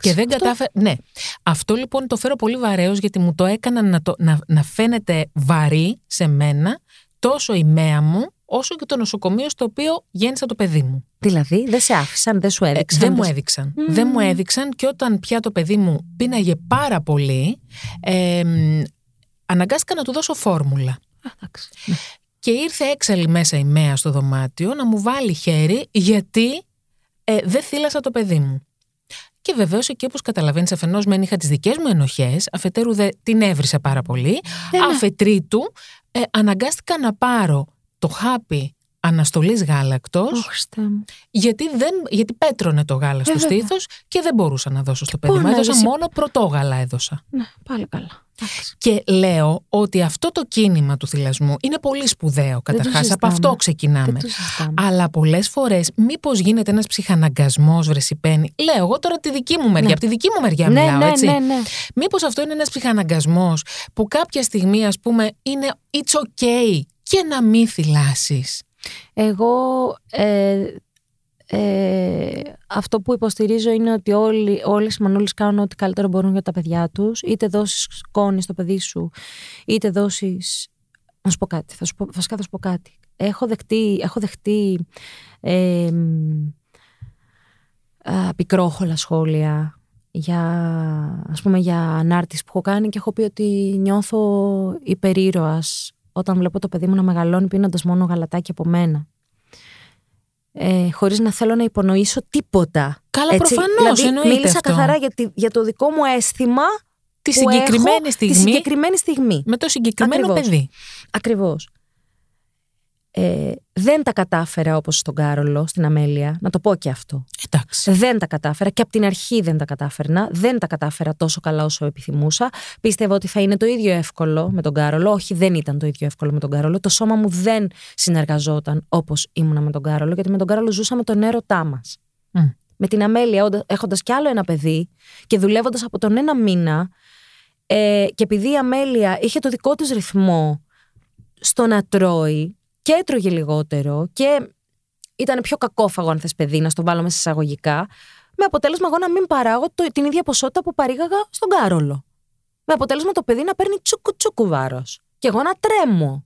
Speaker 2: Και δεν κατάφερα. Ναι. Αυτό λοιπόν το φέρω πολύ βαρέως γιατί μου το έκαναν να, το, να, να φαίνεται βαρύ σε μένα τόσο η μέα μου όσο και το νοσοκομείο στο οποίο γέννησα το παιδί μου.
Speaker 3: Δηλαδή, δεν σε άφησαν, δεν σου
Speaker 2: Ε,
Speaker 3: έδειξαν.
Speaker 2: δεν μου
Speaker 3: σου-
Speaker 2: έδειξαν. Δεν μου έδειξαν και όταν πια το παιδί μου πίναγε πάρα πολύ, ε, μ, αναγκάστηκα να του δώσω φόρμουλα.
Speaker 3: Α, εντάξει. Ναι.
Speaker 2: Και ήρθε έξαλλη μέσα η Μέα στο δωμάτιο να μου βάλει χέρι γιατί ε, δεν θύλασα το παιδί μου. Και βεβαίως εκεί όπως καταλαβαίνεις, αφενός μεν είχα τις δικές μου ενοχές, αφετέρου δε την έβρισα πάρα πολύ. Αφετρίτου, ε, αναγκάστηκα να πάρω το χάπι αναστολής γάλακτος,
Speaker 3: Ω, Χριστέ μου.
Speaker 2: γιατί, δεν, γιατί πέτρωνε το γάλα στο
Speaker 3: Ε, βέβαια.
Speaker 2: στήθος και δεν μπορούσα να δώσω στο παιδί μου.
Speaker 3: να
Speaker 2: Έδωσα
Speaker 3: ρίξει-
Speaker 2: μόνο πρωτόγαλα έδωσα.
Speaker 3: Ναι, πάλι καλά. Εντάξει.
Speaker 2: Και λέω ότι αυτό το κίνημα του θυλασμού είναι πολύ σπουδαίο
Speaker 3: το
Speaker 2: καταρχάς. Από
Speaker 3: συζητάμε.
Speaker 2: αυτό ξεκινάμε.
Speaker 3: Δεν το συζητάμε.
Speaker 2: Αλλά πολλές φορές, μήπως γίνεται ένας ψυχαναγκασμός, βρεσιπένει. Λέω εγώ τώρα τη δική μου μεριά.
Speaker 3: Ναι.
Speaker 2: Από τη δική μου μεριά
Speaker 3: ναι,
Speaker 2: μιλάω,
Speaker 3: ναι,
Speaker 2: έτσι.
Speaker 3: ναι, ναι.
Speaker 2: Μήπως αυτό είναι ένας ψυχαναγκασμός που κάποια στιγμή, ας πούμε, είναι it's okay και να μην θυλάσεις.
Speaker 3: Εγώ ε, ε, αυτό που υποστηρίζω είναι ότι όλοι, όλες οι μανούλες κάνουν ό,τι καλύτερο μπορούν για τα παιδιά τους. Είτε δώσεις σκόνη στο παιδί σου, είτε δώσεις... Να σου πω κάτι, θα σου πω, βασικά θα σου πω κάτι. Έχω δεχτεί, έχω δεχτεί ε, μ, α, πικρόχολα σχόλια για, ας πούμε, για ανάρτηση που έχω κάνει και έχω πει ότι νιώθω υπερήρωας όταν βλέπω το παιδί μου να μεγαλώνει πίνοντας μόνο γαλατάκι από μένα. Ε, χωρίς να θέλω να υπονοήσω τίποτα.
Speaker 2: Καλά, προφανώς,
Speaker 3: δηλαδή,
Speaker 2: εννοείται
Speaker 3: Μίλησα
Speaker 2: αυτό.
Speaker 3: καθαρά για, τη- για το δικό μου αίσθημα
Speaker 2: Τη
Speaker 3: που
Speaker 2: συγκεκριμένη
Speaker 3: έχω
Speaker 2: στιγμή,
Speaker 3: Τη συγκεκριμένη στιγμή.
Speaker 2: με το συγκεκριμένο
Speaker 3: Ακριβώς.
Speaker 2: παιδί.
Speaker 3: Ακριβώς. Ε, δεν τα κατάφερα όπως στον Κάρολο, στην Αμέλεια, να το πω και αυτό.
Speaker 2: Εντάξει.
Speaker 3: Δεν τα κατάφερα και από την αρχή δεν τα κατάφερνα. Δεν τα κατάφερα τόσο καλά όσο επιθυμούσα. Πίστευα ότι θα είναι το ίδιο εύκολο με τον Κάρολο. Όχι, δεν ήταν το ίδιο εύκολο με τον Κάρολο. Το σώμα μου δεν συνεργαζόταν όπως ήμουνα με τον Κάρολο, γιατί με τον Κάρολο ζούσαμε τον έρωτά μας.
Speaker 2: Μμ.
Speaker 3: Με την Αμέλεια, έχοντας κι άλλο ένα παιδί και δουλεύοντας από τον ένα μήνα, ε, και επειδή η Αμέλεια είχε το δικό της ρυθμό στο να τρώει και έτρωγε λιγότερο και ήταν πιο κακόφαγο αν θες παιδί να στο βάλω μέσα εισαγωγικά με αποτέλεσμα εγώ να μην παράγω το, την ίδια ποσότητα που παρήγαγα στον Κάρολο. Με αποτέλεσμα το παιδί να παίρνει τσούκου τσούκου βάρος και εγώ να τρέμω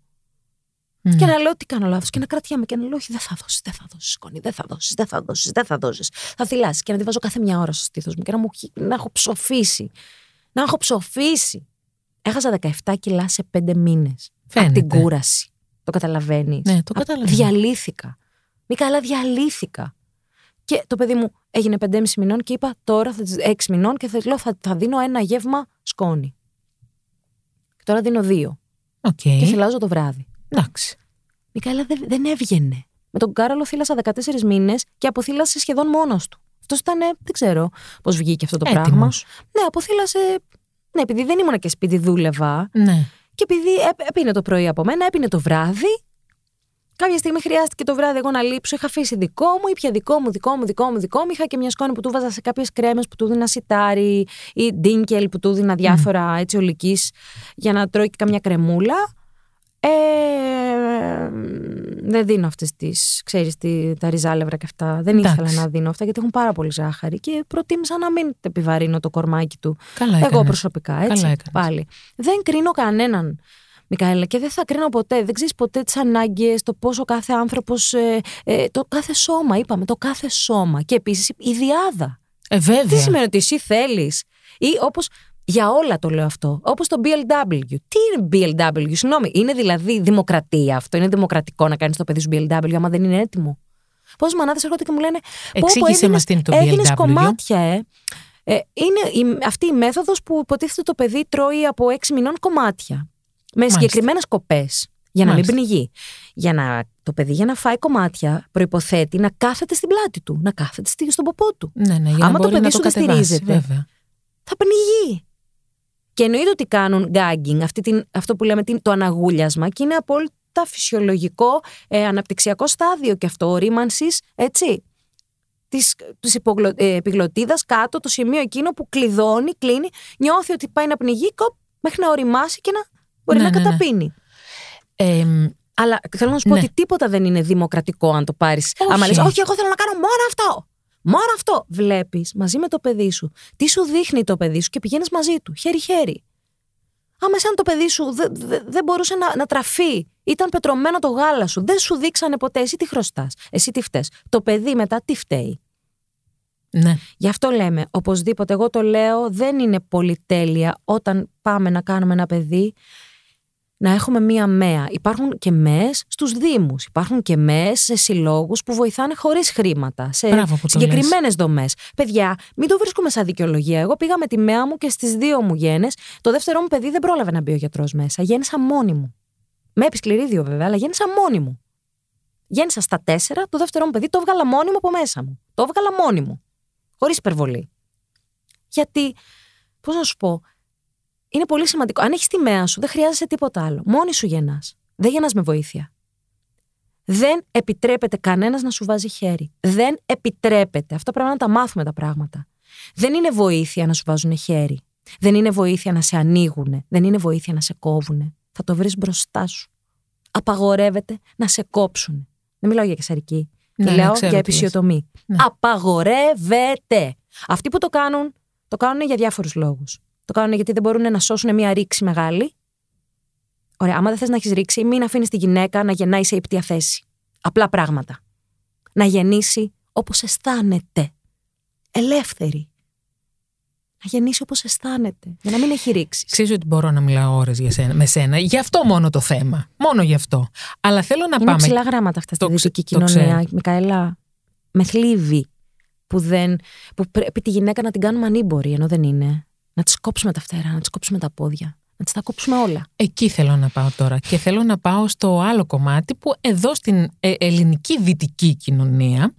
Speaker 2: Μμ.
Speaker 3: και να λέω τι κάνω λάθος και να κρατιάμαι και να λέω όχι δεν θα δώσεις, δεν θα δώσεις σκόνη, δεν θα δώσεις, δεν θα δώσεις, δεν θα δώσεις. Θα θυλάσεις και να τη βάζω κάθε μια ώρα στο στήθος μου και να, μου, έχει- να έχω ψοφήσει. Να έχω ψοφήσει. Έχασα 17 κιλά σε 5 μήνες. Από την
Speaker 2: Φαίνεται.
Speaker 3: κούραση. Το καταλαβαίνεις.
Speaker 2: Ναι, το
Speaker 3: Α,
Speaker 2: καταλαβαίνω.
Speaker 3: Διαλύθηκα. Μη καλά διαλύθηκα. Και το παιδί μου έγινε 5,5 μηνών και είπα τώρα θα πάει 6 μηνών και θα, λέω, θα, θα δίνω ένα γεύμα σκόνη. Και τώρα δίνω δύο.
Speaker 2: Οκ.
Speaker 3: Και θυλάζω το βράδυ.
Speaker 2: Εντάξει.
Speaker 3: Μικαέλα δεν, δεν έβγαινε. Με τον Κάρολο θύλασα 14 μήνες και αποθύλασε σχεδόν μόνος του. Αυτός ήταν, δεν ξέρω πώς βγήκε αυτό το πράγμα.
Speaker 2: Έτοιμος.
Speaker 3: Ναι, αποθύλασε. Ναι, επειδή δεν ήμουν και σπίτι, δούλευα.
Speaker 2: Ναι.
Speaker 3: Και επειδή έ- έπινε το πρωί από μένα, έπινε το βράδυ. Κάποια στιγμή χρειάστηκε το βράδυ εγώ να λείψω. Είχα αφήσει δικό μου, ήπια δικό μου, δικό μου, δικό μου, δικό μου. Είχα και μια σκόνη που του βάζα σε κάποιες κρέμες που του δίνα σιτάρι ή ντίνκελ που του δίνα διάφορα έτσι ολικής για να τρώει και καμιά κρεμούλα. Ε, δεν δίνω αυτές τις, ξέρεις, τα ριζάλευρα και αυτά. Δεν
Speaker 2: Εντάξει.
Speaker 3: ήθελα να δίνω αυτά γιατί έχουν πάρα πολύ ζάχαρη και προτίμησα να μην επιβαρύνω το κορμάκι του.
Speaker 2: Καλά
Speaker 3: Εγώ
Speaker 2: έκανες.
Speaker 3: προσωπικά, έτσι.
Speaker 2: Καλά έκανες.
Speaker 3: πάλι. Δεν κρίνω κανέναν. Μικαέλα, και δεν θα κρίνω ποτέ. Δεν ξέρεις ποτέ τις ανάγκες, το πόσο κάθε άνθρωπος. Ε, ε, το κάθε σώμα, είπαμε, το κάθε σώμα. Και επίσης η διάδα.
Speaker 2: Ε, βέβαια.
Speaker 3: Τι σημαίνει ότι εσύ θέλεις. Ή όπως. Για όλα το λέω αυτό. Όπως το BLW. Τι είναι BLW, συγγνώμη. Είναι δηλαδή δημοκρατία αυτό. Είναι δημοκρατικό να κάνεις το παιδί σου BLW άμα δεν είναι έτοιμο. Πόσε μανάδες έρχονται και μου λένε.
Speaker 2: Εξήγησέ μας τι είναι το
Speaker 3: Έδινες
Speaker 2: BLW.
Speaker 3: κομμάτια, ε. ε είναι η, αυτή η μέθοδος που υποτίθεται το παιδί τρώει από 6 μηνών κομμάτια. Με
Speaker 2: Μάλιστα.
Speaker 3: συγκεκριμένες κοπές. Για να
Speaker 2: Μάλιστα.
Speaker 3: μην πνιγεί. Για να, το παιδί για να φάει κομμάτια προποθέτει να κάθεται στην πλάτη του, να κάθεται στη- στον ποπό του.
Speaker 2: Ναι, ναι, για
Speaker 3: Άμα
Speaker 2: να
Speaker 3: το
Speaker 2: μπορεί
Speaker 3: παιδί
Speaker 2: να
Speaker 3: σου
Speaker 2: το
Speaker 3: δεν
Speaker 2: κατεβάσει.
Speaker 3: στηρίζεται.
Speaker 2: Βέβαια.
Speaker 3: θα πνιγεί. Και εννοείται ότι κάνουν gagging, αυτή την, αυτό που λέμε την, το αναγούλιασμα, και είναι απόλυτα φυσιολογικό ε, αναπτυξιακό στάδιο και αυτό, ορίμανση, έτσι. Της, της υπογλω, ε, επιγλωτίδας κάτω, το σημείο εκείνο που κλειδώνει, κλείνει, νιώθει ότι πάει να πνιγεί, κοπ, μέχρι να οριμάσει και να μπορεί
Speaker 2: Ναι,
Speaker 3: να
Speaker 2: ναι, ναι.
Speaker 3: καταπίνει.
Speaker 2: Ε,
Speaker 3: Αλλά θέλω να σου πω
Speaker 2: Ναι.
Speaker 3: ότι τίποτα δεν είναι δημοκρατικό αν το πάρεις.
Speaker 2: Όχι.
Speaker 3: Άμα λες, Όχι, εγώ θέλω να κάνω μόνο αυτό. Μόνο αυτό. Βλέπεις μαζί με το παιδί σου. Τι σου δείχνει το παιδί σου και πηγαίνεις μαζί του, χέρι-χέρι. Άμα σαν το παιδί σου δεν δε, δεν μπορούσε να, να τραφεί, ήταν πετρωμένο το γάλα σου, δεν σου δείξανε ποτέ, εσύ τι χρωστάς, εσύ τι φταίει. Το παιδί μετά τι φταίει.
Speaker 2: ναι.
Speaker 3: Γι' αυτό λέμε, οπωσδήποτε, εγώ το λέω, δεν είναι πολυτέλεια όταν πάμε να κάνουμε ένα παιδί να έχουμε μία ΜΕΑ. Υπάρχουν και ΜΕΕΣ στους Δήμους, υπάρχουν και ΜΕΕΣ σε συλλόγους που βοηθάνε χωρίς χρήματα, σε
Speaker 2: Μπράβο που το
Speaker 3: συγκεκριμένες δομές. Παιδιά, μην το βρίσκουμε σαν δικαιολογία. Εγώ πήγα με τη ΜΕΑ μου και στις δύο μου γένες. Το δεύτερο μου παιδί δεν πρόλαβε να μπει ο γιατρός μέσα. Γέννησα μόνη μου. Με επισκληρίδιο βέβαια, αλλά γέννησα μόνη μου. Γέννησα στα τέσσερα, το δεύτερο μου παιδί το έβγαλα μόνη μου από μέσα μου. Το έβγαλα μόνη μου. Χωρίς υπερβολή. Γιατί, πώς να σου πω, είναι πολύ σημαντικό. Αν έχεις τη μέα σου, δεν χρειάζεσαι τίποτα άλλο. Μόνη σου γεννάς. Δεν γεννάς με βοήθεια. Δεν επιτρέπεται κανένας να σου βάζει χέρι. Δεν επιτρέπεται. Αυτό πρέπει να τα μάθουμε τα πράγματα. Δεν είναι βοήθεια να σου βάζουν χέρι. Δεν είναι βοήθεια να σε ανοίγουν. Δεν είναι βοήθεια να σε κόβουν. Θα το βρεις μπροστά σου. Απαγορεύεται να σε κόψουν. Δεν μιλάω για κεσαρική.
Speaker 2: Ναι, ναι,
Speaker 3: Μιλάω
Speaker 2: ξέρω
Speaker 3: για
Speaker 2: τι λες.
Speaker 3: επισιοτομή.
Speaker 2: Ναι.
Speaker 3: Απαγορεύεται. Αυτοί που το κάνουν, το κάνουν για διάφορους λόγους. Το κάνουν γιατί δεν μπορούν να σώσουν μια ρήξη μεγάλη. Ωραία, άμα δεν θες να έχεις ρίξει, μην αφήνεις τη γυναίκα να γεννάει σε υπτία θέση. Απλά πράγματα. Να γεννήσει όπως αισθάνεται. Ελεύθερη. Να γεννήσει όπως αισθάνεται. Για να μην έχει ρίξει.
Speaker 2: Ξέρεις ότι μπορώ να μιλάω ώρες για σένα, με σένα. Γι' αυτό μόνο το θέμα. Μόνο γι' αυτό. Αλλά θέλω να
Speaker 3: Είναι
Speaker 2: πάμε.
Speaker 3: ψηλά γράμματα αυτά στη
Speaker 2: Το ξε-
Speaker 3: δυτική
Speaker 2: το
Speaker 3: κοινωνία,
Speaker 2: ξέρω.
Speaker 3: Μικαέλα. Με θλίβει που, δεν, που πρέπει τη γυναίκα να την κάνουμε ανήμπορη, ενώ δεν είναι. Να τη κόψουμε τα φτερά, να τη κόψουμε τα πόδια, να τη τα κόψουμε όλα.
Speaker 2: Εκεί θέλω να πάω τώρα. Και θέλω να πάω στο άλλο κομμάτι που εδώ στην ε, ελληνική δυτική κοινωνία.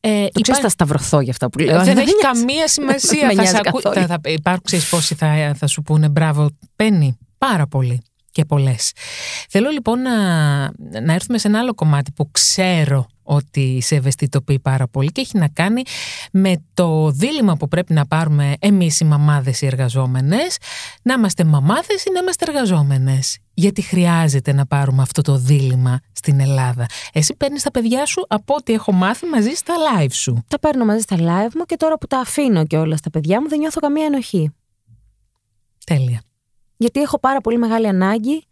Speaker 2: Ε,
Speaker 3: Το ξέρεις, θα σταυρωθώ για αυτά που λέω.
Speaker 2: δεν
Speaker 3: με
Speaker 2: έχει
Speaker 3: νοιάζει.
Speaker 2: καμία σημασία.
Speaker 3: Με
Speaker 2: θα,
Speaker 3: νοιάζει
Speaker 2: σε ακού-
Speaker 3: καθόλου.
Speaker 2: θα, θα υπάρχουν, ξέρεις πόσοι θα, θα σου πούνε μπράβο, Πέννη. Πάρα πολύ και πολλές. Θέλω λοιπόν να, να έρθουμε σε ένα άλλο κομμάτι που ξέρω ότι σε ευαισθητοποιεί πάρα πολύ και έχει να κάνει με το δίλημα που πρέπει να πάρουμε εμείς οι μαμάδες οι εργαζόμενες να είμαστε μαμάδες ή να είμαστε εργαζόμενες. Γιατί χρειάζεται να πάρουμε αυτό το δίλημα στην Ελλάδα. Εσύ παίρνεις τα παιδιά σου από ό,τι έχω μάθει μαζί στα live σου.
Speaker 3: Τα παίρνω μαζί στα live μου και τώρα που τα αφήνω και όλα στα παιδιά μου δεν νιώθω καμία ενοχή.
Speaker 2: Τέλεια.
Speaker 3: Γιατί έχω πάρα πολύ μεγάλη ανάγκη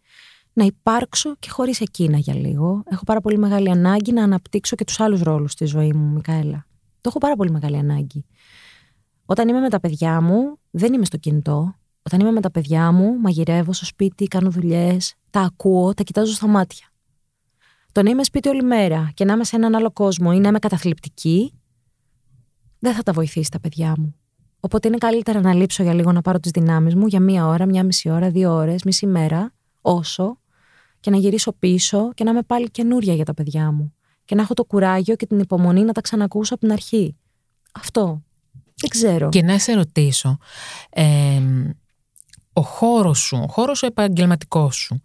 Speaker 3: να υπάρξω και χωρίς εκείνα για λίγο. Έχω πάρα πολύ μεγάλη ανάγκη να αναπτύξω και τους άλλους ρόλους στη ζωή μου, Μικαέλα. Το έχω πάρα πολύ μεγάλη ανάγκη. Όταν είμαι με τα παιδιά μου, δεν είμαι στο κινητό. Όταν είμαι με τα παιδιά μου, μαγειρεύω στο σπίτι, κάνω δουλειές, τα ακούω, τα κοιτάζω στα μάτια. Το να είμαι σπίτι όλη μέρα και να είμαι σε έναν άλλο κόσμο ή να είμαι καταθλιπτική, δεν θα τα βοηθήσει τα παιδιά μου. Οπότε είναι καλύτερα να λείψω για λίγο να πάρω τις δυνάμεις μου για μία ώρα, μία μισή ώρα, δύο ώρες, μισή μέρα, όσο, και να γυρίσω πίσω και να είμαι πάλι καινούρια για τα παιδιά μου. Και να έχω το κουράγιο και την υπομονή να τα ξανακούσω από την αρχή. Αυτό. Δεν ξέρω.
Speaker 2: Και να σε ρωτήσω, ε, ο χώρος σου, ο χώρος ο επαγγελματικός σου,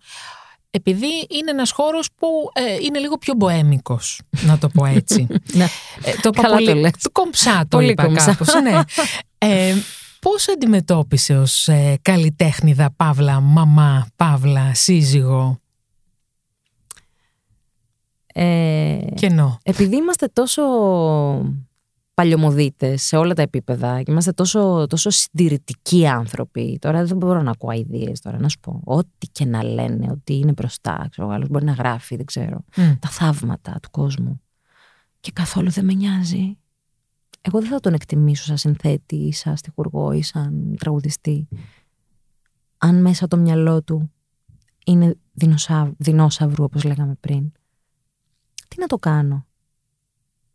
Speaker 2: επειδή είναι ένας χώρος που ε, είναι λίγο πιο μποέμικος, να το πω έτσι.
Speaker 3: Ναι.
Speaker 2: Ε, το είπα
Speaker 3: Καλά
Speaker 2: πολύ,
Speaker 3: το λες.
Speaker 2: το κομψά το
Speaker 3: Πολύ
Speaker 2: είπα
Speaker 3: κομψά.
Speaker 2: κάπως, ναι. Ε, πώς αντιμετώπισε ως ε, καλλιτέχνηδα, παύλα, μαμά, παύλα, σύζυγο;
Speaker 3: Ε,
Speaker 2: Κενό.
Speaker 3: επειδή είμαστε τόσο παλιωμοδίτες σε όλα τα επίπεδα και είμαστε τόσο, τόσο συντηρητικοί άνθρωποι. Τώρα δεν μπορώ να ακούω ιδέες τώρα, να σου πω. Ό,τι και να λένε, ότι είναι μπροστά, ξέρω, ο άλλος μπορεί να γράφει, δεν ξέρω.
Speaker 2: Μμ.
Speaker 3: Τα θαύματα του κόσμου. Και καθόλου δεν με νοιάζει. Εγώ δεν θα τον εκτιμήσω σαν συνθέτη ή σαν στιχουργό ή σαν τραγουδιστή. Αν μέσα το μυαλό του είναι δεινοσαύ, δεινόσαυρου, όπως λέγαμε πριν. Τι να το κάνω;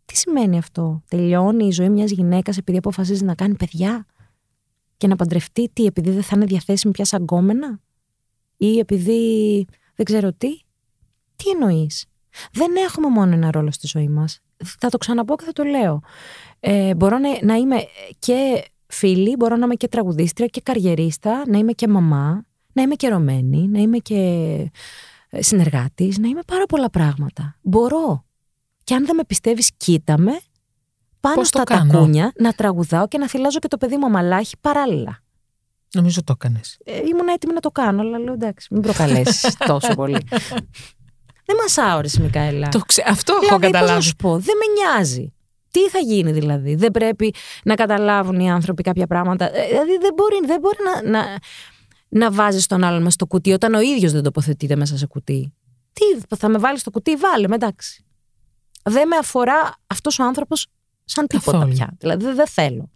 Speaker 3: Τι σημαίνει αυτό; Τελειώνει η ζωή μιας γυναίκας επειδή αποφασίζει να κάνει παιδιά; Και να παντρευτεί τι, επειδή δεν θα είναι διαθέσιμη πια σαν γκόμενα ή επειδή δεν ξέρω τι; Τι εννοείς; Δεν έχουμε μόνο ένα ρόλο στη ζωή μας. Θα το ξαναπώ και θα το λέω. Ε, μπορώ να, να είμαι και φίλη, μπορώ να είμαι και τραγουδίστρια και καριερίστα, να είμαι και μαμά, να είμαι και ρωμένη, να είμαι και ε, συνεργάτης, να είμαι πάρα πολλά πράγματα. Μπορώ. Και αν δεν με πιστεύεις, κοίτα με, πάνω
Speaker 2: Πώς το
Speaker 3: στα
Speaker 2: κάνω;
Speaker 3: τακούνια, να τραγουδάω και να θυλάζω και το παιδί μου αμαλάχη παράλληλα.
Speaker 2: Νομίζω το έκανες.
Speaker 3: Ε, ήμουν έτοιμη να το κάνω, αλλά λέω εντάξει, μην προκαλέσεις τόσο πολύ. δεν μας άωρες, Μικαέλα.
Speaker 2: Το ξε... Αυτό έχω
Speaker 3: Δηλαδή, πώς να
Speaker 2: καταλάβει.
Speaker 3: σου πω, δεν με νοιάζει. Τι θα γίνει δηλαδή, δεν πρέπει να καταλάβουν οι άνθρωποι κάποια πράγματα. Ε, Δηλαδή δεν μπορεί, δεν μπορεί να, να, να βάζεις τον άλλον μέσα στο κουτί όταν ο ίδιος δεν τοποθετείται μέσα σε κουτί. Τι θα με βάλεις στο κουτί, βάλε με, εντάξει. Δεν με αφορά αυτός ο άνθρωπος σαν τίποτα
Speaker 2: Καθόλου.
Speaker 3: πια. Δηλαδή δεν δεν θέλω.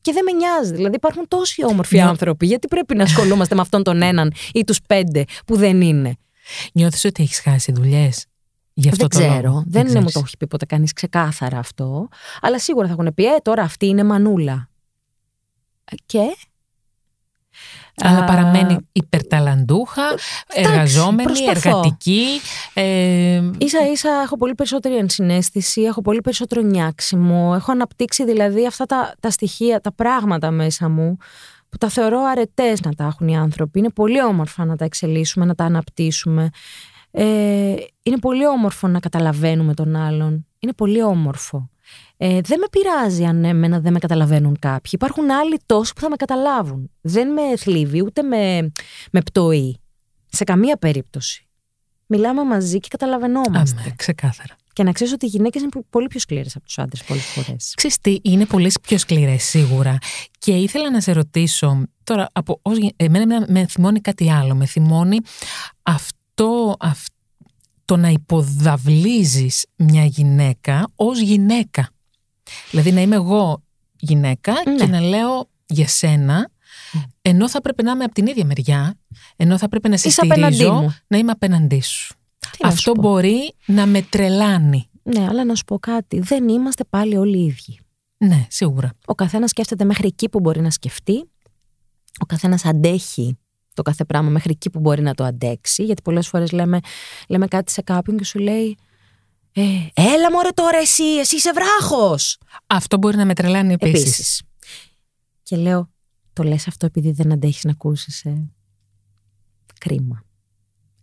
Speaker 3: Και δεν με νοιάζει. Δηλαδή υπάρχουν τόσοι όμορφοι
Speaker 2: Νιώ-
Speaker 3: άνθρωποι. Γιατί πρέπει να ασχολούμαστε με αυτόν τον έναν ή τους πέντε που δεν είναι;
Speaker 2: Νιώθεις ότι έχεις χάσει δουλειές. Γι' αυτό
Speaker 3: δεν
Speaker 2: το
Speaker 3: ξέρω.
Speaker 2: λόγο.
Speaker 3: Δεν, είναι, μου
Speaker 2: ξέρεις.
Speaker 3: το έχει πει ποτέ κανείς ξεκάθαρα αυτό. Αλλά σίγουρα θα έχουν πει, Ε, τώρα αυτή είναι μανούλα. Ε, Και;
Speaker 2: Αλλά
Speaker 3: Α,
Speaker 2: παραμένει υπερταλαντούχα, εργαζόμενη,
Speaker 3: προσπαθώ.
Speaker 2: εργατική. Ε,
Speaker 3: Ίσα ίσα έχω πολύ περισσότερη ενσυναίσθηση, έχω πολύ περισσότερο νιάξιμο. Έχω αναπτύξει δηλαδή αυτά τα, τα στοιχεία, τα πράγματα μέσα μου που τα θεωρώ αρετές να τα έχουν οι άνθρωποι. Είναι πολύ όμορφα να τα εξελίσσουμε, να τα αναπτύσσουμε. Ε, είναι πολύ όμορφο να καταλαβαίνουμε τον άλλον. Είναι πολύ όμορφο. Ε, δεν με πειράζει αν εμένα δεν με καταλαβαίνουν κάποιοι. Υπάρχουν άλλοι τόσοι που θα με καταλάβουν. Δεν με θλίβει ούτε με, με πτωεί. Σε καμία περίπτωση. Μιλάμε μαζί και καταλαβαίνόμαστε.
Speaker 2: αμέ, ξεκάθαρα.
Speaker 3: Και να ξέρεις ότι οι γυναίκες είναι πολύ πιο σκληρές από τους άντρες πολλές φορές.
Speaker 2: Ξέρεις τι, είναι πολύ πιο σκληρές σίγουρα. Και ήθελα να σε ρωτήσω, τώρα, από, ως, γυ- εμένα με, με θυμώνει κάτι άλλο. Με θυμώνει αυτό, αυ- το να υποδαβλίζεις μια γυναίκα ως γυναίκα. Δηλαδή να είμαι εγώ γυναίκα
Speaker 3: Ναι.
Speaker 2: και να λέω για σένα, ενώ θα πρέπει να είμαι από την ίδια μεριά, ενώ θα πρέπει να σε
Speaker 3: Είσαι απέναντί
Speaker 2: στηρίζω,
Speaker 3: μου.
Speaker 2: να είμαι απέναντί σου.
Speaker 3: Τι να
Speaker 2: Αυτό
Speaker 3: σου πω.
Speaker 2: μπορεί να με τρελάνει.
Speaker 3: Ναι, αλλά να σου πω κάτι. Δεν είμαστε πάλι όλοι οι ίδιοι.
Speaker 2: Ναι, σίγουρα.
Speaker 3: Ο καθένας σκέφτεται μέχρι εκεί που μπορεί να σκεφτεί. Ο καθένας αντέχει το κάθε πράγμα μέχρι εκεί που μπορεί να το αντέξει. Γιατί πολλές φορές λέμε, λέμε κάτι σε κάποιον και σου λέει. Ε, έλα μωρέ τώρα εσύ, εσύ είσαι βράχος.
Speaker 2: Αυτό μπορεί να με τρελάνει επίσης.
Speaker 3: Επίσης. Και λέω, το λες αυτό επειδή δεν αντέχεις να ακούσεις. Ε. Κρίμα.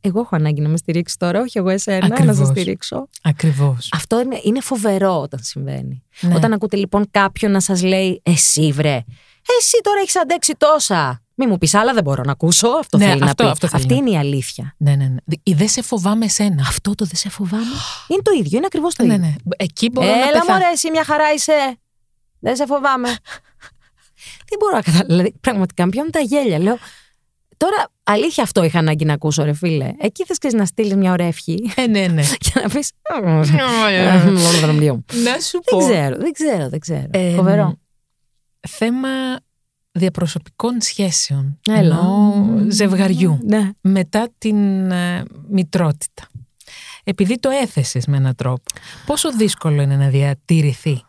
Speaker 3: Εγώ έχω ανάγκη να με στηρίξεις τώρα, όχι εγώ εσένα, να
Speaker 2: Ακριβώς.
Speaker 3: σε στηρίξω.
Speaker 2: Ακριβώς.
Speaker 3: Αυτό είναι, είναι φοβερό όταν συμβαίνει.
Speaker 2: Ναι.
Speaker 3: Όταν ακούτε λοιπόν κάποιον να σας λέει «Εσύ βρε, εσύ τώρα έχεις αντέξει τόσα». Μη μου πεις άλλα δεν μπορώ να ακούσω, αυτό
Speaker 2: Ναι,
Speaker 3: θέλει να
Speaker 2: αυτό-
Speaker 3: πει.
Speaker 2: αυτό θέλει
Speaker 3: Αυτή
Speaker 2: να
Speaker 3: είναι η αλήθεια.
Speaker 2: Ναι, ναι, ναι. Ή δεν σε φοβάμαι εσένα.
Speaker 3: Αυτό το δεν σε φοβάμαι. είναι το ίδιο, είναι ακριβώς το
Speaker 2: Ναι,
Speaker 3: ίδιο.
Speaker 2: ναι. Εκεί μπορώ να
Speaker 3: Έλα
Speaker 2: πεθάνω.
Speaker 3: μωρέ, εσύ μια χαρά είσαι. Δεν σε φοβάμαι. Δεν μπορώ να καταλάβω. Δηλαδή, πραγματικά με πιάνουν τα γέλια. Λέω, τώρα αλήθεια αυτό είχα ανάγκη να ακούσω, ρε φίλε. Εκεί θες ξέρεις, να στείλεις μια ωραία ευχή
Speaker 2: Ε, ναι, ναι.
Speaker 3: και να πεις.
Speaker 2: να σου
Speaker 3: Δεν
Speaker 2: πω.
Speaker 3: ξέρω, δεν ξέρω, δεν ξέρω.
Speaker 2: Ε,
Speaker 3: Φοβερό.
Speaker 2: Θέμα διαπροσωπικών σχέσεων.
Speaker 3: Έλα.
Speaker 2: Εννοώ ζευγαριού.
Speaker 3: Ναι.
Speaker 2: Μετά την ε, μητρότητα. Επειδή το έθεσες με έναν τρόπο, πόσο δύσκολο είναι να διατηρηθεί;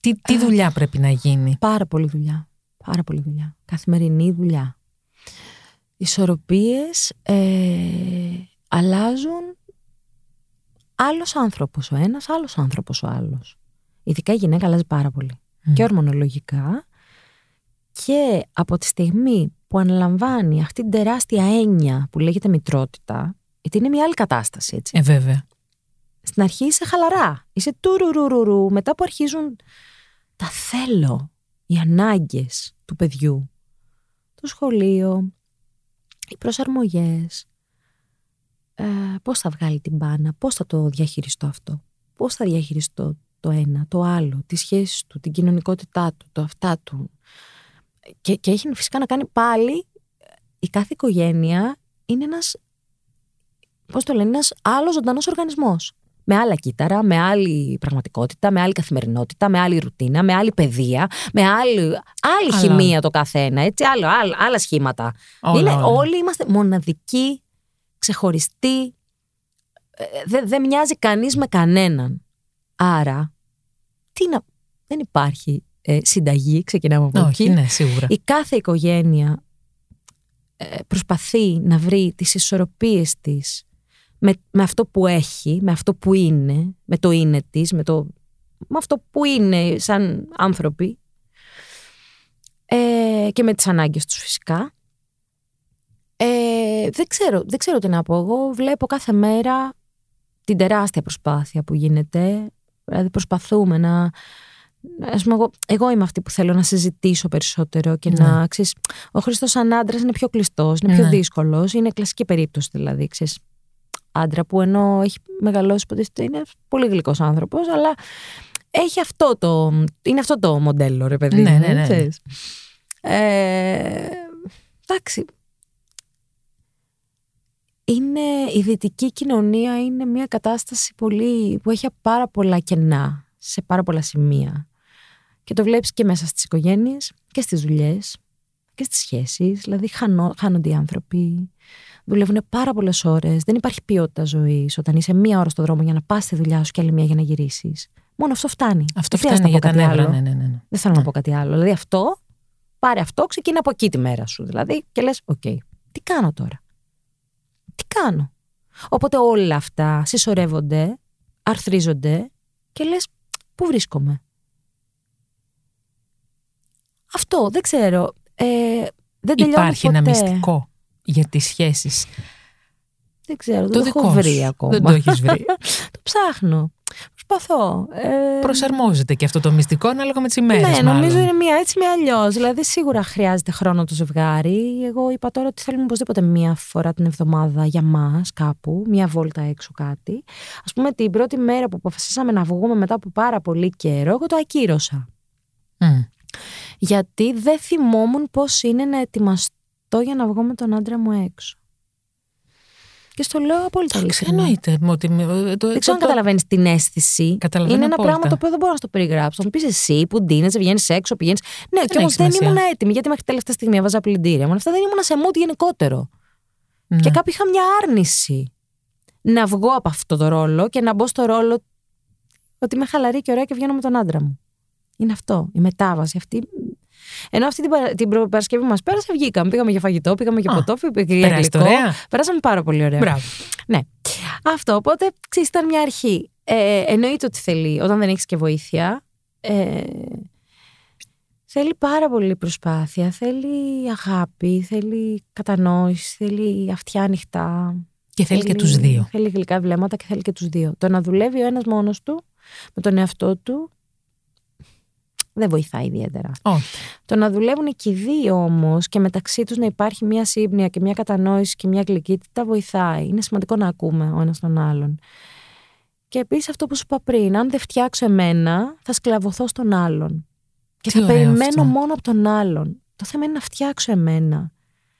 Speaker 2: Τι,
Speaker 3: Ε.
Speaker 2: τι δουλειά πρέπει να γίνει;
Speaker 3: Πάρα πολύ δουλειά. Πάρα πολύ δουλειά. Καθημερινή δουλειά. Ισορροπίες ε, αλλάζουν άλλος άνθρωπος ο ένας, άλλος άνθρωπος ο άλλος. Ειδικά η γυναίκα αλλάζει πάρα πολύ.
Speaker 2: Μμ.
Speaker 3: Και ορμονολογικά και από τη στιγμή που αναλαμβάνει αυτή την τεράστια έννοια που λέγεται μητρότητα, γιατί είναι μια άλλη κατάσταση, έτσι.
Speaker 2: Ε, βέβαια.
Speaker 3: Στην αρχή είσαι χαλαρά. Είσαι τουρουρουρουρου. Μετά που αρχίζουν τα θέλω, οι ανάγκες του παιδιού, το σχολείο, οι προσαρμογές, ε, πώς θα βγάλει την μπάνα, πώς θα το διαχειριστώ αυτό, πώς θα διαχειριστώ το ένα, το άλλο, τις σχέσεις του, την κοινωνικότητά του, το αυτά του. Και, και έχει φυσικά να κάνει πάλι, η κάθε οικογένεια είναι ένας, πώς το λένε, ένας άλλος ζωντανός οργανισμός. Με άλλα κύτταρα, με άλλη πραγματικότητα, με άλλη καθημερινότητα, με άλλη ρουτίνα, με άλλη παιδεία, με άλλη, άλλη χημεία το καθένα, έτσι, άλλο, άλλα, άλλα σχήματα. είναι, Όλοι είμαστε μοναδικοί, ξεχωριστοί, ε, δεν δε μοιάζει κανείς με κανέναν. Άρα, τι να, δεν υπάρχει ε, συνταγή, ξεκινάμε από
Speaker 1: Όχι,
Speaker 3: εκεί.
Speaker 1: Ναι, σίγουρα.
Speaker 3: Η κάθε οικογένεια ε, προσπαθεί να βρει τις ισορροπίες της με, με αυτό που έχει, με αυτό που είναι, με το είναι της, με, το, με αυτό που είναι σαν άνθρωποι ε, και με τις ανάγκες τους φυσικά. Ε, δεν, ξέρω, δεν ξέρω τι να πω. Εγώ βλέπω κάθε μέρα την τεράστια προσπάθεια που γίνεται. Δηλαδή προσπαθούμε να... Ας πούμε, εγώ, εγώ είμαι αυτή που θέλω να συζητήσω περισσότερο και να
Speaker 1: Ναι.
Speaker 3: ξέρεις, ο Χριστός σαν άντρας είναι πιο κλειστός, είναι πιο
Speaker 1: Ναι.
Speaker 3: δύσκολος, είναι κλασική περίπτωση δηλαδή, ξέρεις, άντρα που ενώ έχει μεγαλώσει υποτίθεται είναι πολύ γλυκός άνθρωπος, αλλά έχει αυτό το, είναι αυτό το μοντέλο ρε παιδί
Speaker 1: Ναι,
Speaker 3: μου,
Speaker 1: ναι, ναι.
Speaker 3: ξέρεις. Ε, εντάξει, είναι, η δυτική κοινωνία είναι μια κατάσταση πολύ, που έχει πάρα πολλά κενά σε πάρα πολλά σημεία. Και το βλέπεις και μέσα στις οικογένειες και στις δουλειές και στις σχέσεις. Δηλαδή χάνο-, χάνονται οι άνθρωποι, δουλεύουν πάρα πολλές ώρες, δεν υπάρχει ποιότητα ζωής όταν είσαι μία ώρα στο δρόμο για να πας στη δουλειά σου και άλλη μία για να γυρίσεις. Μόνο αυτό φτάνει.
Speaker 1: Αυτό
Speaker 3: Δεν χρειάζεται
Speaker 1: φτάνει
Speaker 3: να
Speaker 1: για
Speaker 3: πω
Speaker 1: τα
Speaker 3: κάτι
Speaker 1: νεύρα.
Speaker 3: άλλο.
Speaker 1: Ναι, ναι, ναι, ναι.
Speaker 3: Δεν θέλω να πω κάτι άλλο. Δηλαδή αυτό, πάρε αυτό, ξεκινά από εκεί τη μέρα σου. Δηλαδή και λες, οκ, τι κάνω τώρα; Τι κάνω; Οπότε όλα αυτά συσσωρεύονται, αρθρίζονται και λες, πού βρίσκομαι; Αυτό, δεν ξέρω. Ε, δεν τελειώνει
Speaker 1: Υπάρχει
Speaker 3: ποτέ.
Speaker 1: ένα μυστικό για τις σχέσεις.
Speaker 3: Δεν ξέρω, δεν
Speaker 1: Το
Speaker 3: το,
Speaker 1: δικό
Speaker 3: έχω βρει
Speaker 1: σου.
Speaker 3: ακόμα.
Speaker 1: Δεν το έχεις βρει.
Speaker 3: το ψάχνω. Προσπαθώ. Ε,
Speaker 1: Προσαρμόζεται και αυτό το μυστικό ανάλογα με τις ημέρες
Speaker 3: Ναι,
Speaker 1: μάλλον.
Speaker 3: νομίζω είναι μία έτσι, μία αλλιώς. Δηλαδή, σίγουρα χρειάζεται χρόνο το ζευγάρι. Εγώ είπα τώρα ότι θέλουμε οπωσδήποτε μία φορά την εβδομάδα για μας κάπου, μία βόλτα έξω κάτι. Α πούμε, την πρώτη μέρα που αποφασίσαμε να βγούμε μετά από πάρα πολύ καιρό, εγώ το ακύρωσα.
Speaker 1: Μμ.
Speaker 3: Γιατί δεν θυμόμουν πώς είναι να ετοιμαστώ για να βγω με τον άντρα μου έξω. Και στο λέω απόλυτα
Speaker 1: Εντάξει,
Speaker 3: ειλικρινά.
Speaker 1: εννοείται. Ότι, ε, το,
Speaker 3: Δεν ξέρω αν
Speaker 1: το-
Speaker 3: καταλαβαίνεις την αίσθηση.
Speaker 1: Καταλαβαίνω
Speaker 3: είναι ένα
Speaker 1: απόλυτα.
Speaker 3: πράγμα το οποίο δεν μπορώ να στο περιγράψω. Θα μου πεις εσύ που ντύνεσαι, βγαίνεις έξω, πηγαίνεις. Ναι, και όμως
Speaker 1: έχει
Speaker 3: δεν
Speaker 1: σημασία.
Speaker 3: ήμουν έτοιμη γιατί μέχρι τελευταία στιγμή έβαζα πλυντήρια. Μόνο αυτά δεν ήμουν σε mood γενικότερο.
Speaker 1: Ναι.
Speaker 3: Και κάπου είχα μια άρνηση να βγω από αυτό το ρόλο και να μπω στο ρόλο ότι είμαι χαλαρή και ωραία και βγαίνω με τον άντρα μου. Είναι αυτό, η μετάβαση αυτή. Ενώ αυτή την, παρα... την προ- Παρασκευή μας πέρασε, βγήκαμε. Πήγαμε για φαγητό, πήγαμε για
Speaker 1: Α,
Speaker 3: ποτό, πήγαμε για
Speaker 1: Περάσετε
Speaker 3: γλυκό.
Speaker 1: ωραία.
Speaker 3: Περάσαμε πάρα πολύ ωραία.
Speaker 1: Μπράβο.
Speaker 3: Ναι. Αυτό. Οπότε, ξέρεις, ήταν μια αρχή. Ε, εννοείται ότι θέλει, όταν δεν έχεις και βοήθεια, ε, θέλει πάρα πολύ προσπάθεια, θέλει αγάπη, θέλει κατανόηση, θέλει αυτιά ανοιχτά.
Speaker 1: Και θέλει και τους δύο.
Speaker 3: Θέλει γλυκά βλέμματα και θέλει και τους δύο. Το να δουλεύει ο ένας μόνος του, με τον εαυτό του, δεν βοηθάει ιδιαίτερα.
Speaker 1: Όχι.
Speaker 3: Το να δουλεύουν και οι δύο όμως και μεταξύ τους να υπάρχει μια σύμπνοια και μια κατανόηση και μια γλυκύτητα βοηθάει. Είναι σημαντικό να ακούμε ο ένας τον άλλον. Και επίσης αυτό που σου είπα πριν, αν δεν φτιάξω εμένα, θα σκλαβωθώ στον άλλον. Και
Speaker 1: Τι
Speaker 3: θα
Speaker 1: ωραίο
Speaker 3: περιμένω
Speaker 1: αυτό.
Speaker 3: μόνο από τον άλλον. Το θέμα είναι να φτιάξω εμένα.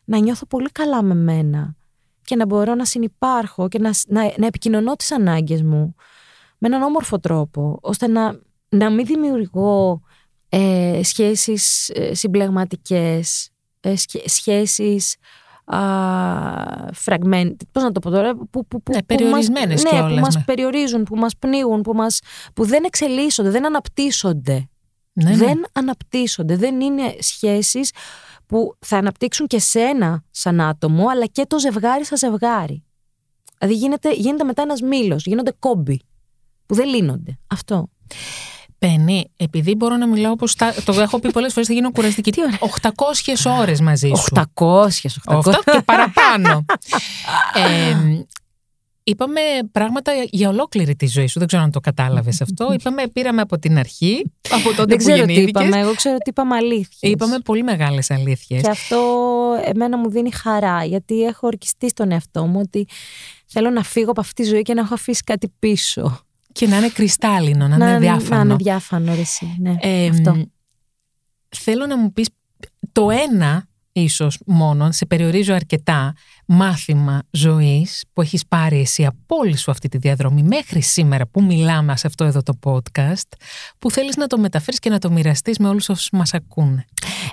Speaker 3: Να νιώθω πολύ καλά με μένα. Και να μπορώ να συνυπάρχω και να, να, να επικοινωνώ τις ανάγκες μου με έναν όμορφο τρόπο, ώστε να, να μην δημιουργώ ε, σχέσεις ε, συμπλεγματικές, ε, σχέ- σχέσεις α, fragment, πώς να το πω τώρα, που, που, που,
Speaker 1: Ναι,
Speaker 3: που
Speaker 1: περιορισμένες
Speaker 3: μας, ναι,
Speaker 1: κιόλας,
Speaker 3: που μας
Speaker 1: ναι.
Speaker 3: περιορίζουν, που μας πνίγουν, που, μας, που δεν εξελίσσονται, δεν αναπτύσσονται.
Speaker 1: Ναι, ναι.
Speaker 3: Δεν αναπτύσσονται, δεν είναι σχέσεις που θα αναπτύξουν και σένα σαν άτομο, αλλά και το ζευγάρι σαν ζευγάρι. Δηλαδή γίνεται, γίνεται μετά ένας μήλος, γίνονται κόμπι, που δεν λύνονται. Αυτό.
Speaker 1: Πένι, επειδή μπορώ να μιλάω όπως τα... το έχω πει πολλές φορές, θα γίνω κουραστική.
Speaker 3: Τι ωραία.
Speaker 1: 800 ώρες μαζί σου.
Speaker 3: 800, 800.
Speaker 1: Αυτό και παραπάνω. ε, είπαμε πράγματα για ολόκληρη τη ζωή σου. Δεν ξέρω αν το κατάλαβες αυτό. Είπαμε, πήραμε από την αρχή, από τότε
Speaker 3: Δεν
Speaker 1: που
Speaker 3: ξέρω τι
Speaker 1: γεννήθηκες.
Speaker 3: είπαμε, εγώ ξέρω ότι είπαμε αλήθεια.
Speaker 1: Είπαμε πολύ μεγάλες αλήθειες.
Speaker 3: Και αυτό εμένα μου δίνει χαρά, γιατί έχω ορκιστεί στον εαυτό μου ότι θέλω να φύγω από αυτή τη ζωή και να έχω αφήσει κάτι πίσω.
Speaker 2: Και να είναι κρυστάλλινο, να,
Speaker 3: να
Speaker 2: είναι διάφανο.
Speaker 3: Να είναι διάφανο, ρε, εσύ. Ναι, αυτό.
Speaker 2: Θέλω να μου πεις το ένα ίσως μόνο, σε περιορίζω αρκετά, μάθημα ζωής που έχεις πάρει εσύ από όλη σου αυτή τη διαδρομή μέχρι σήμερα που μιλάμε σε αυτό εδώ το podcast, που θέλεις να το μεταφέρεις και να το μοιραστείς με όλους όσους μας ακούνε.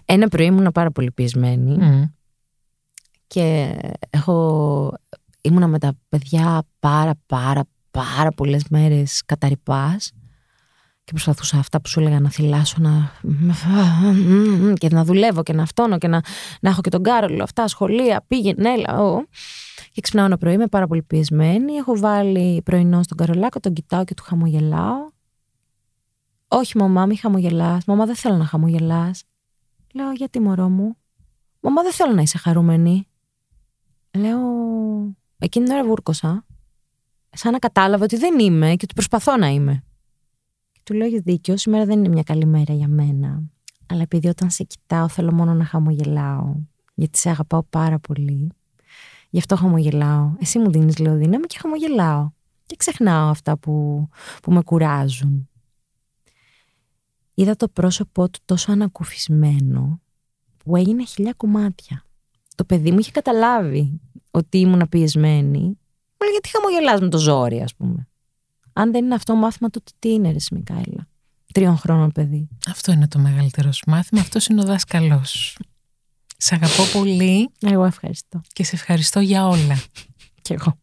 Speaker 3: Ένα πρωί ήμουν πάρα πολύ πιεσμένη και έχω... ήμουνα με τα παιδιά πάρα πάρα πάρα πολλές μέρες καταρρυπάς και προσπαθούσα αυτά που σου έλεγα να θυλάσω να... και να δουλεύω και να αυτόνω και να, να έχω και τον Κάρολο, αυτά, σχολεία, πήγαινε, έλα, ο. Και ξυπνάω ένα πρωί, είμαι πάρα πολύ πιεσμένη. Έχω βάλει πρωινό στον Καρολάκο, τον κοιτάω και του χαμογελάω. Όχι, μαμά, μη χαμογελάς. Μαμά, δεν θέλω να χαμογελάς. Λέω, γιατί μωρό μου; Μαμά, δεν θέλω να είσαι χαρούμενη. Λέω, εκείνη την ώρα βούρκωσα. Σαν να κατάλαβα ότι δεν είμαι και ότι προσπαθώ να είμαι. Του λέω έχεις δίκιο, σήμερα δεν είναι μια καλή μέρα για μένα. Αλλά επειδή όταν σε κοιτάω θέλω μόνο να χαμογελάω. Γιατί σε αγαπάω πάρα πολύ. Γι' αυτό χαμογελάω. Εσύ μου δίνεις λέω δύναμη και χαμογελάω. Και ξεχνάω αυτά που, που με κουράζουν. Είδα το πρόσωπό του τόσο ανακουφισμένο που έγινε χιλιά κομμάτια. Το παιδί μου είχε καταλάβει ότι ήμουν πιεσμένη. Μου λέει γιατί χαμογελάς με το ζόρι ας πούμε. Αν δεν είναι αυτό μάθημα, τότε τι είναι, Ρε Μικαέλα. Τριών χρόνων παιδί.
Speaker 2: Αυτό είναι το μεγαλύτερο σου μάθημα. Αυτός είναι ο δάσκαλός Σε αγαπώ πολύ.
Speaker 3: Εγώ ευχαριστώ.
Speaker 2: Και σε ευχαριστώ για όλα.
Speaker 3: Κι εγώ.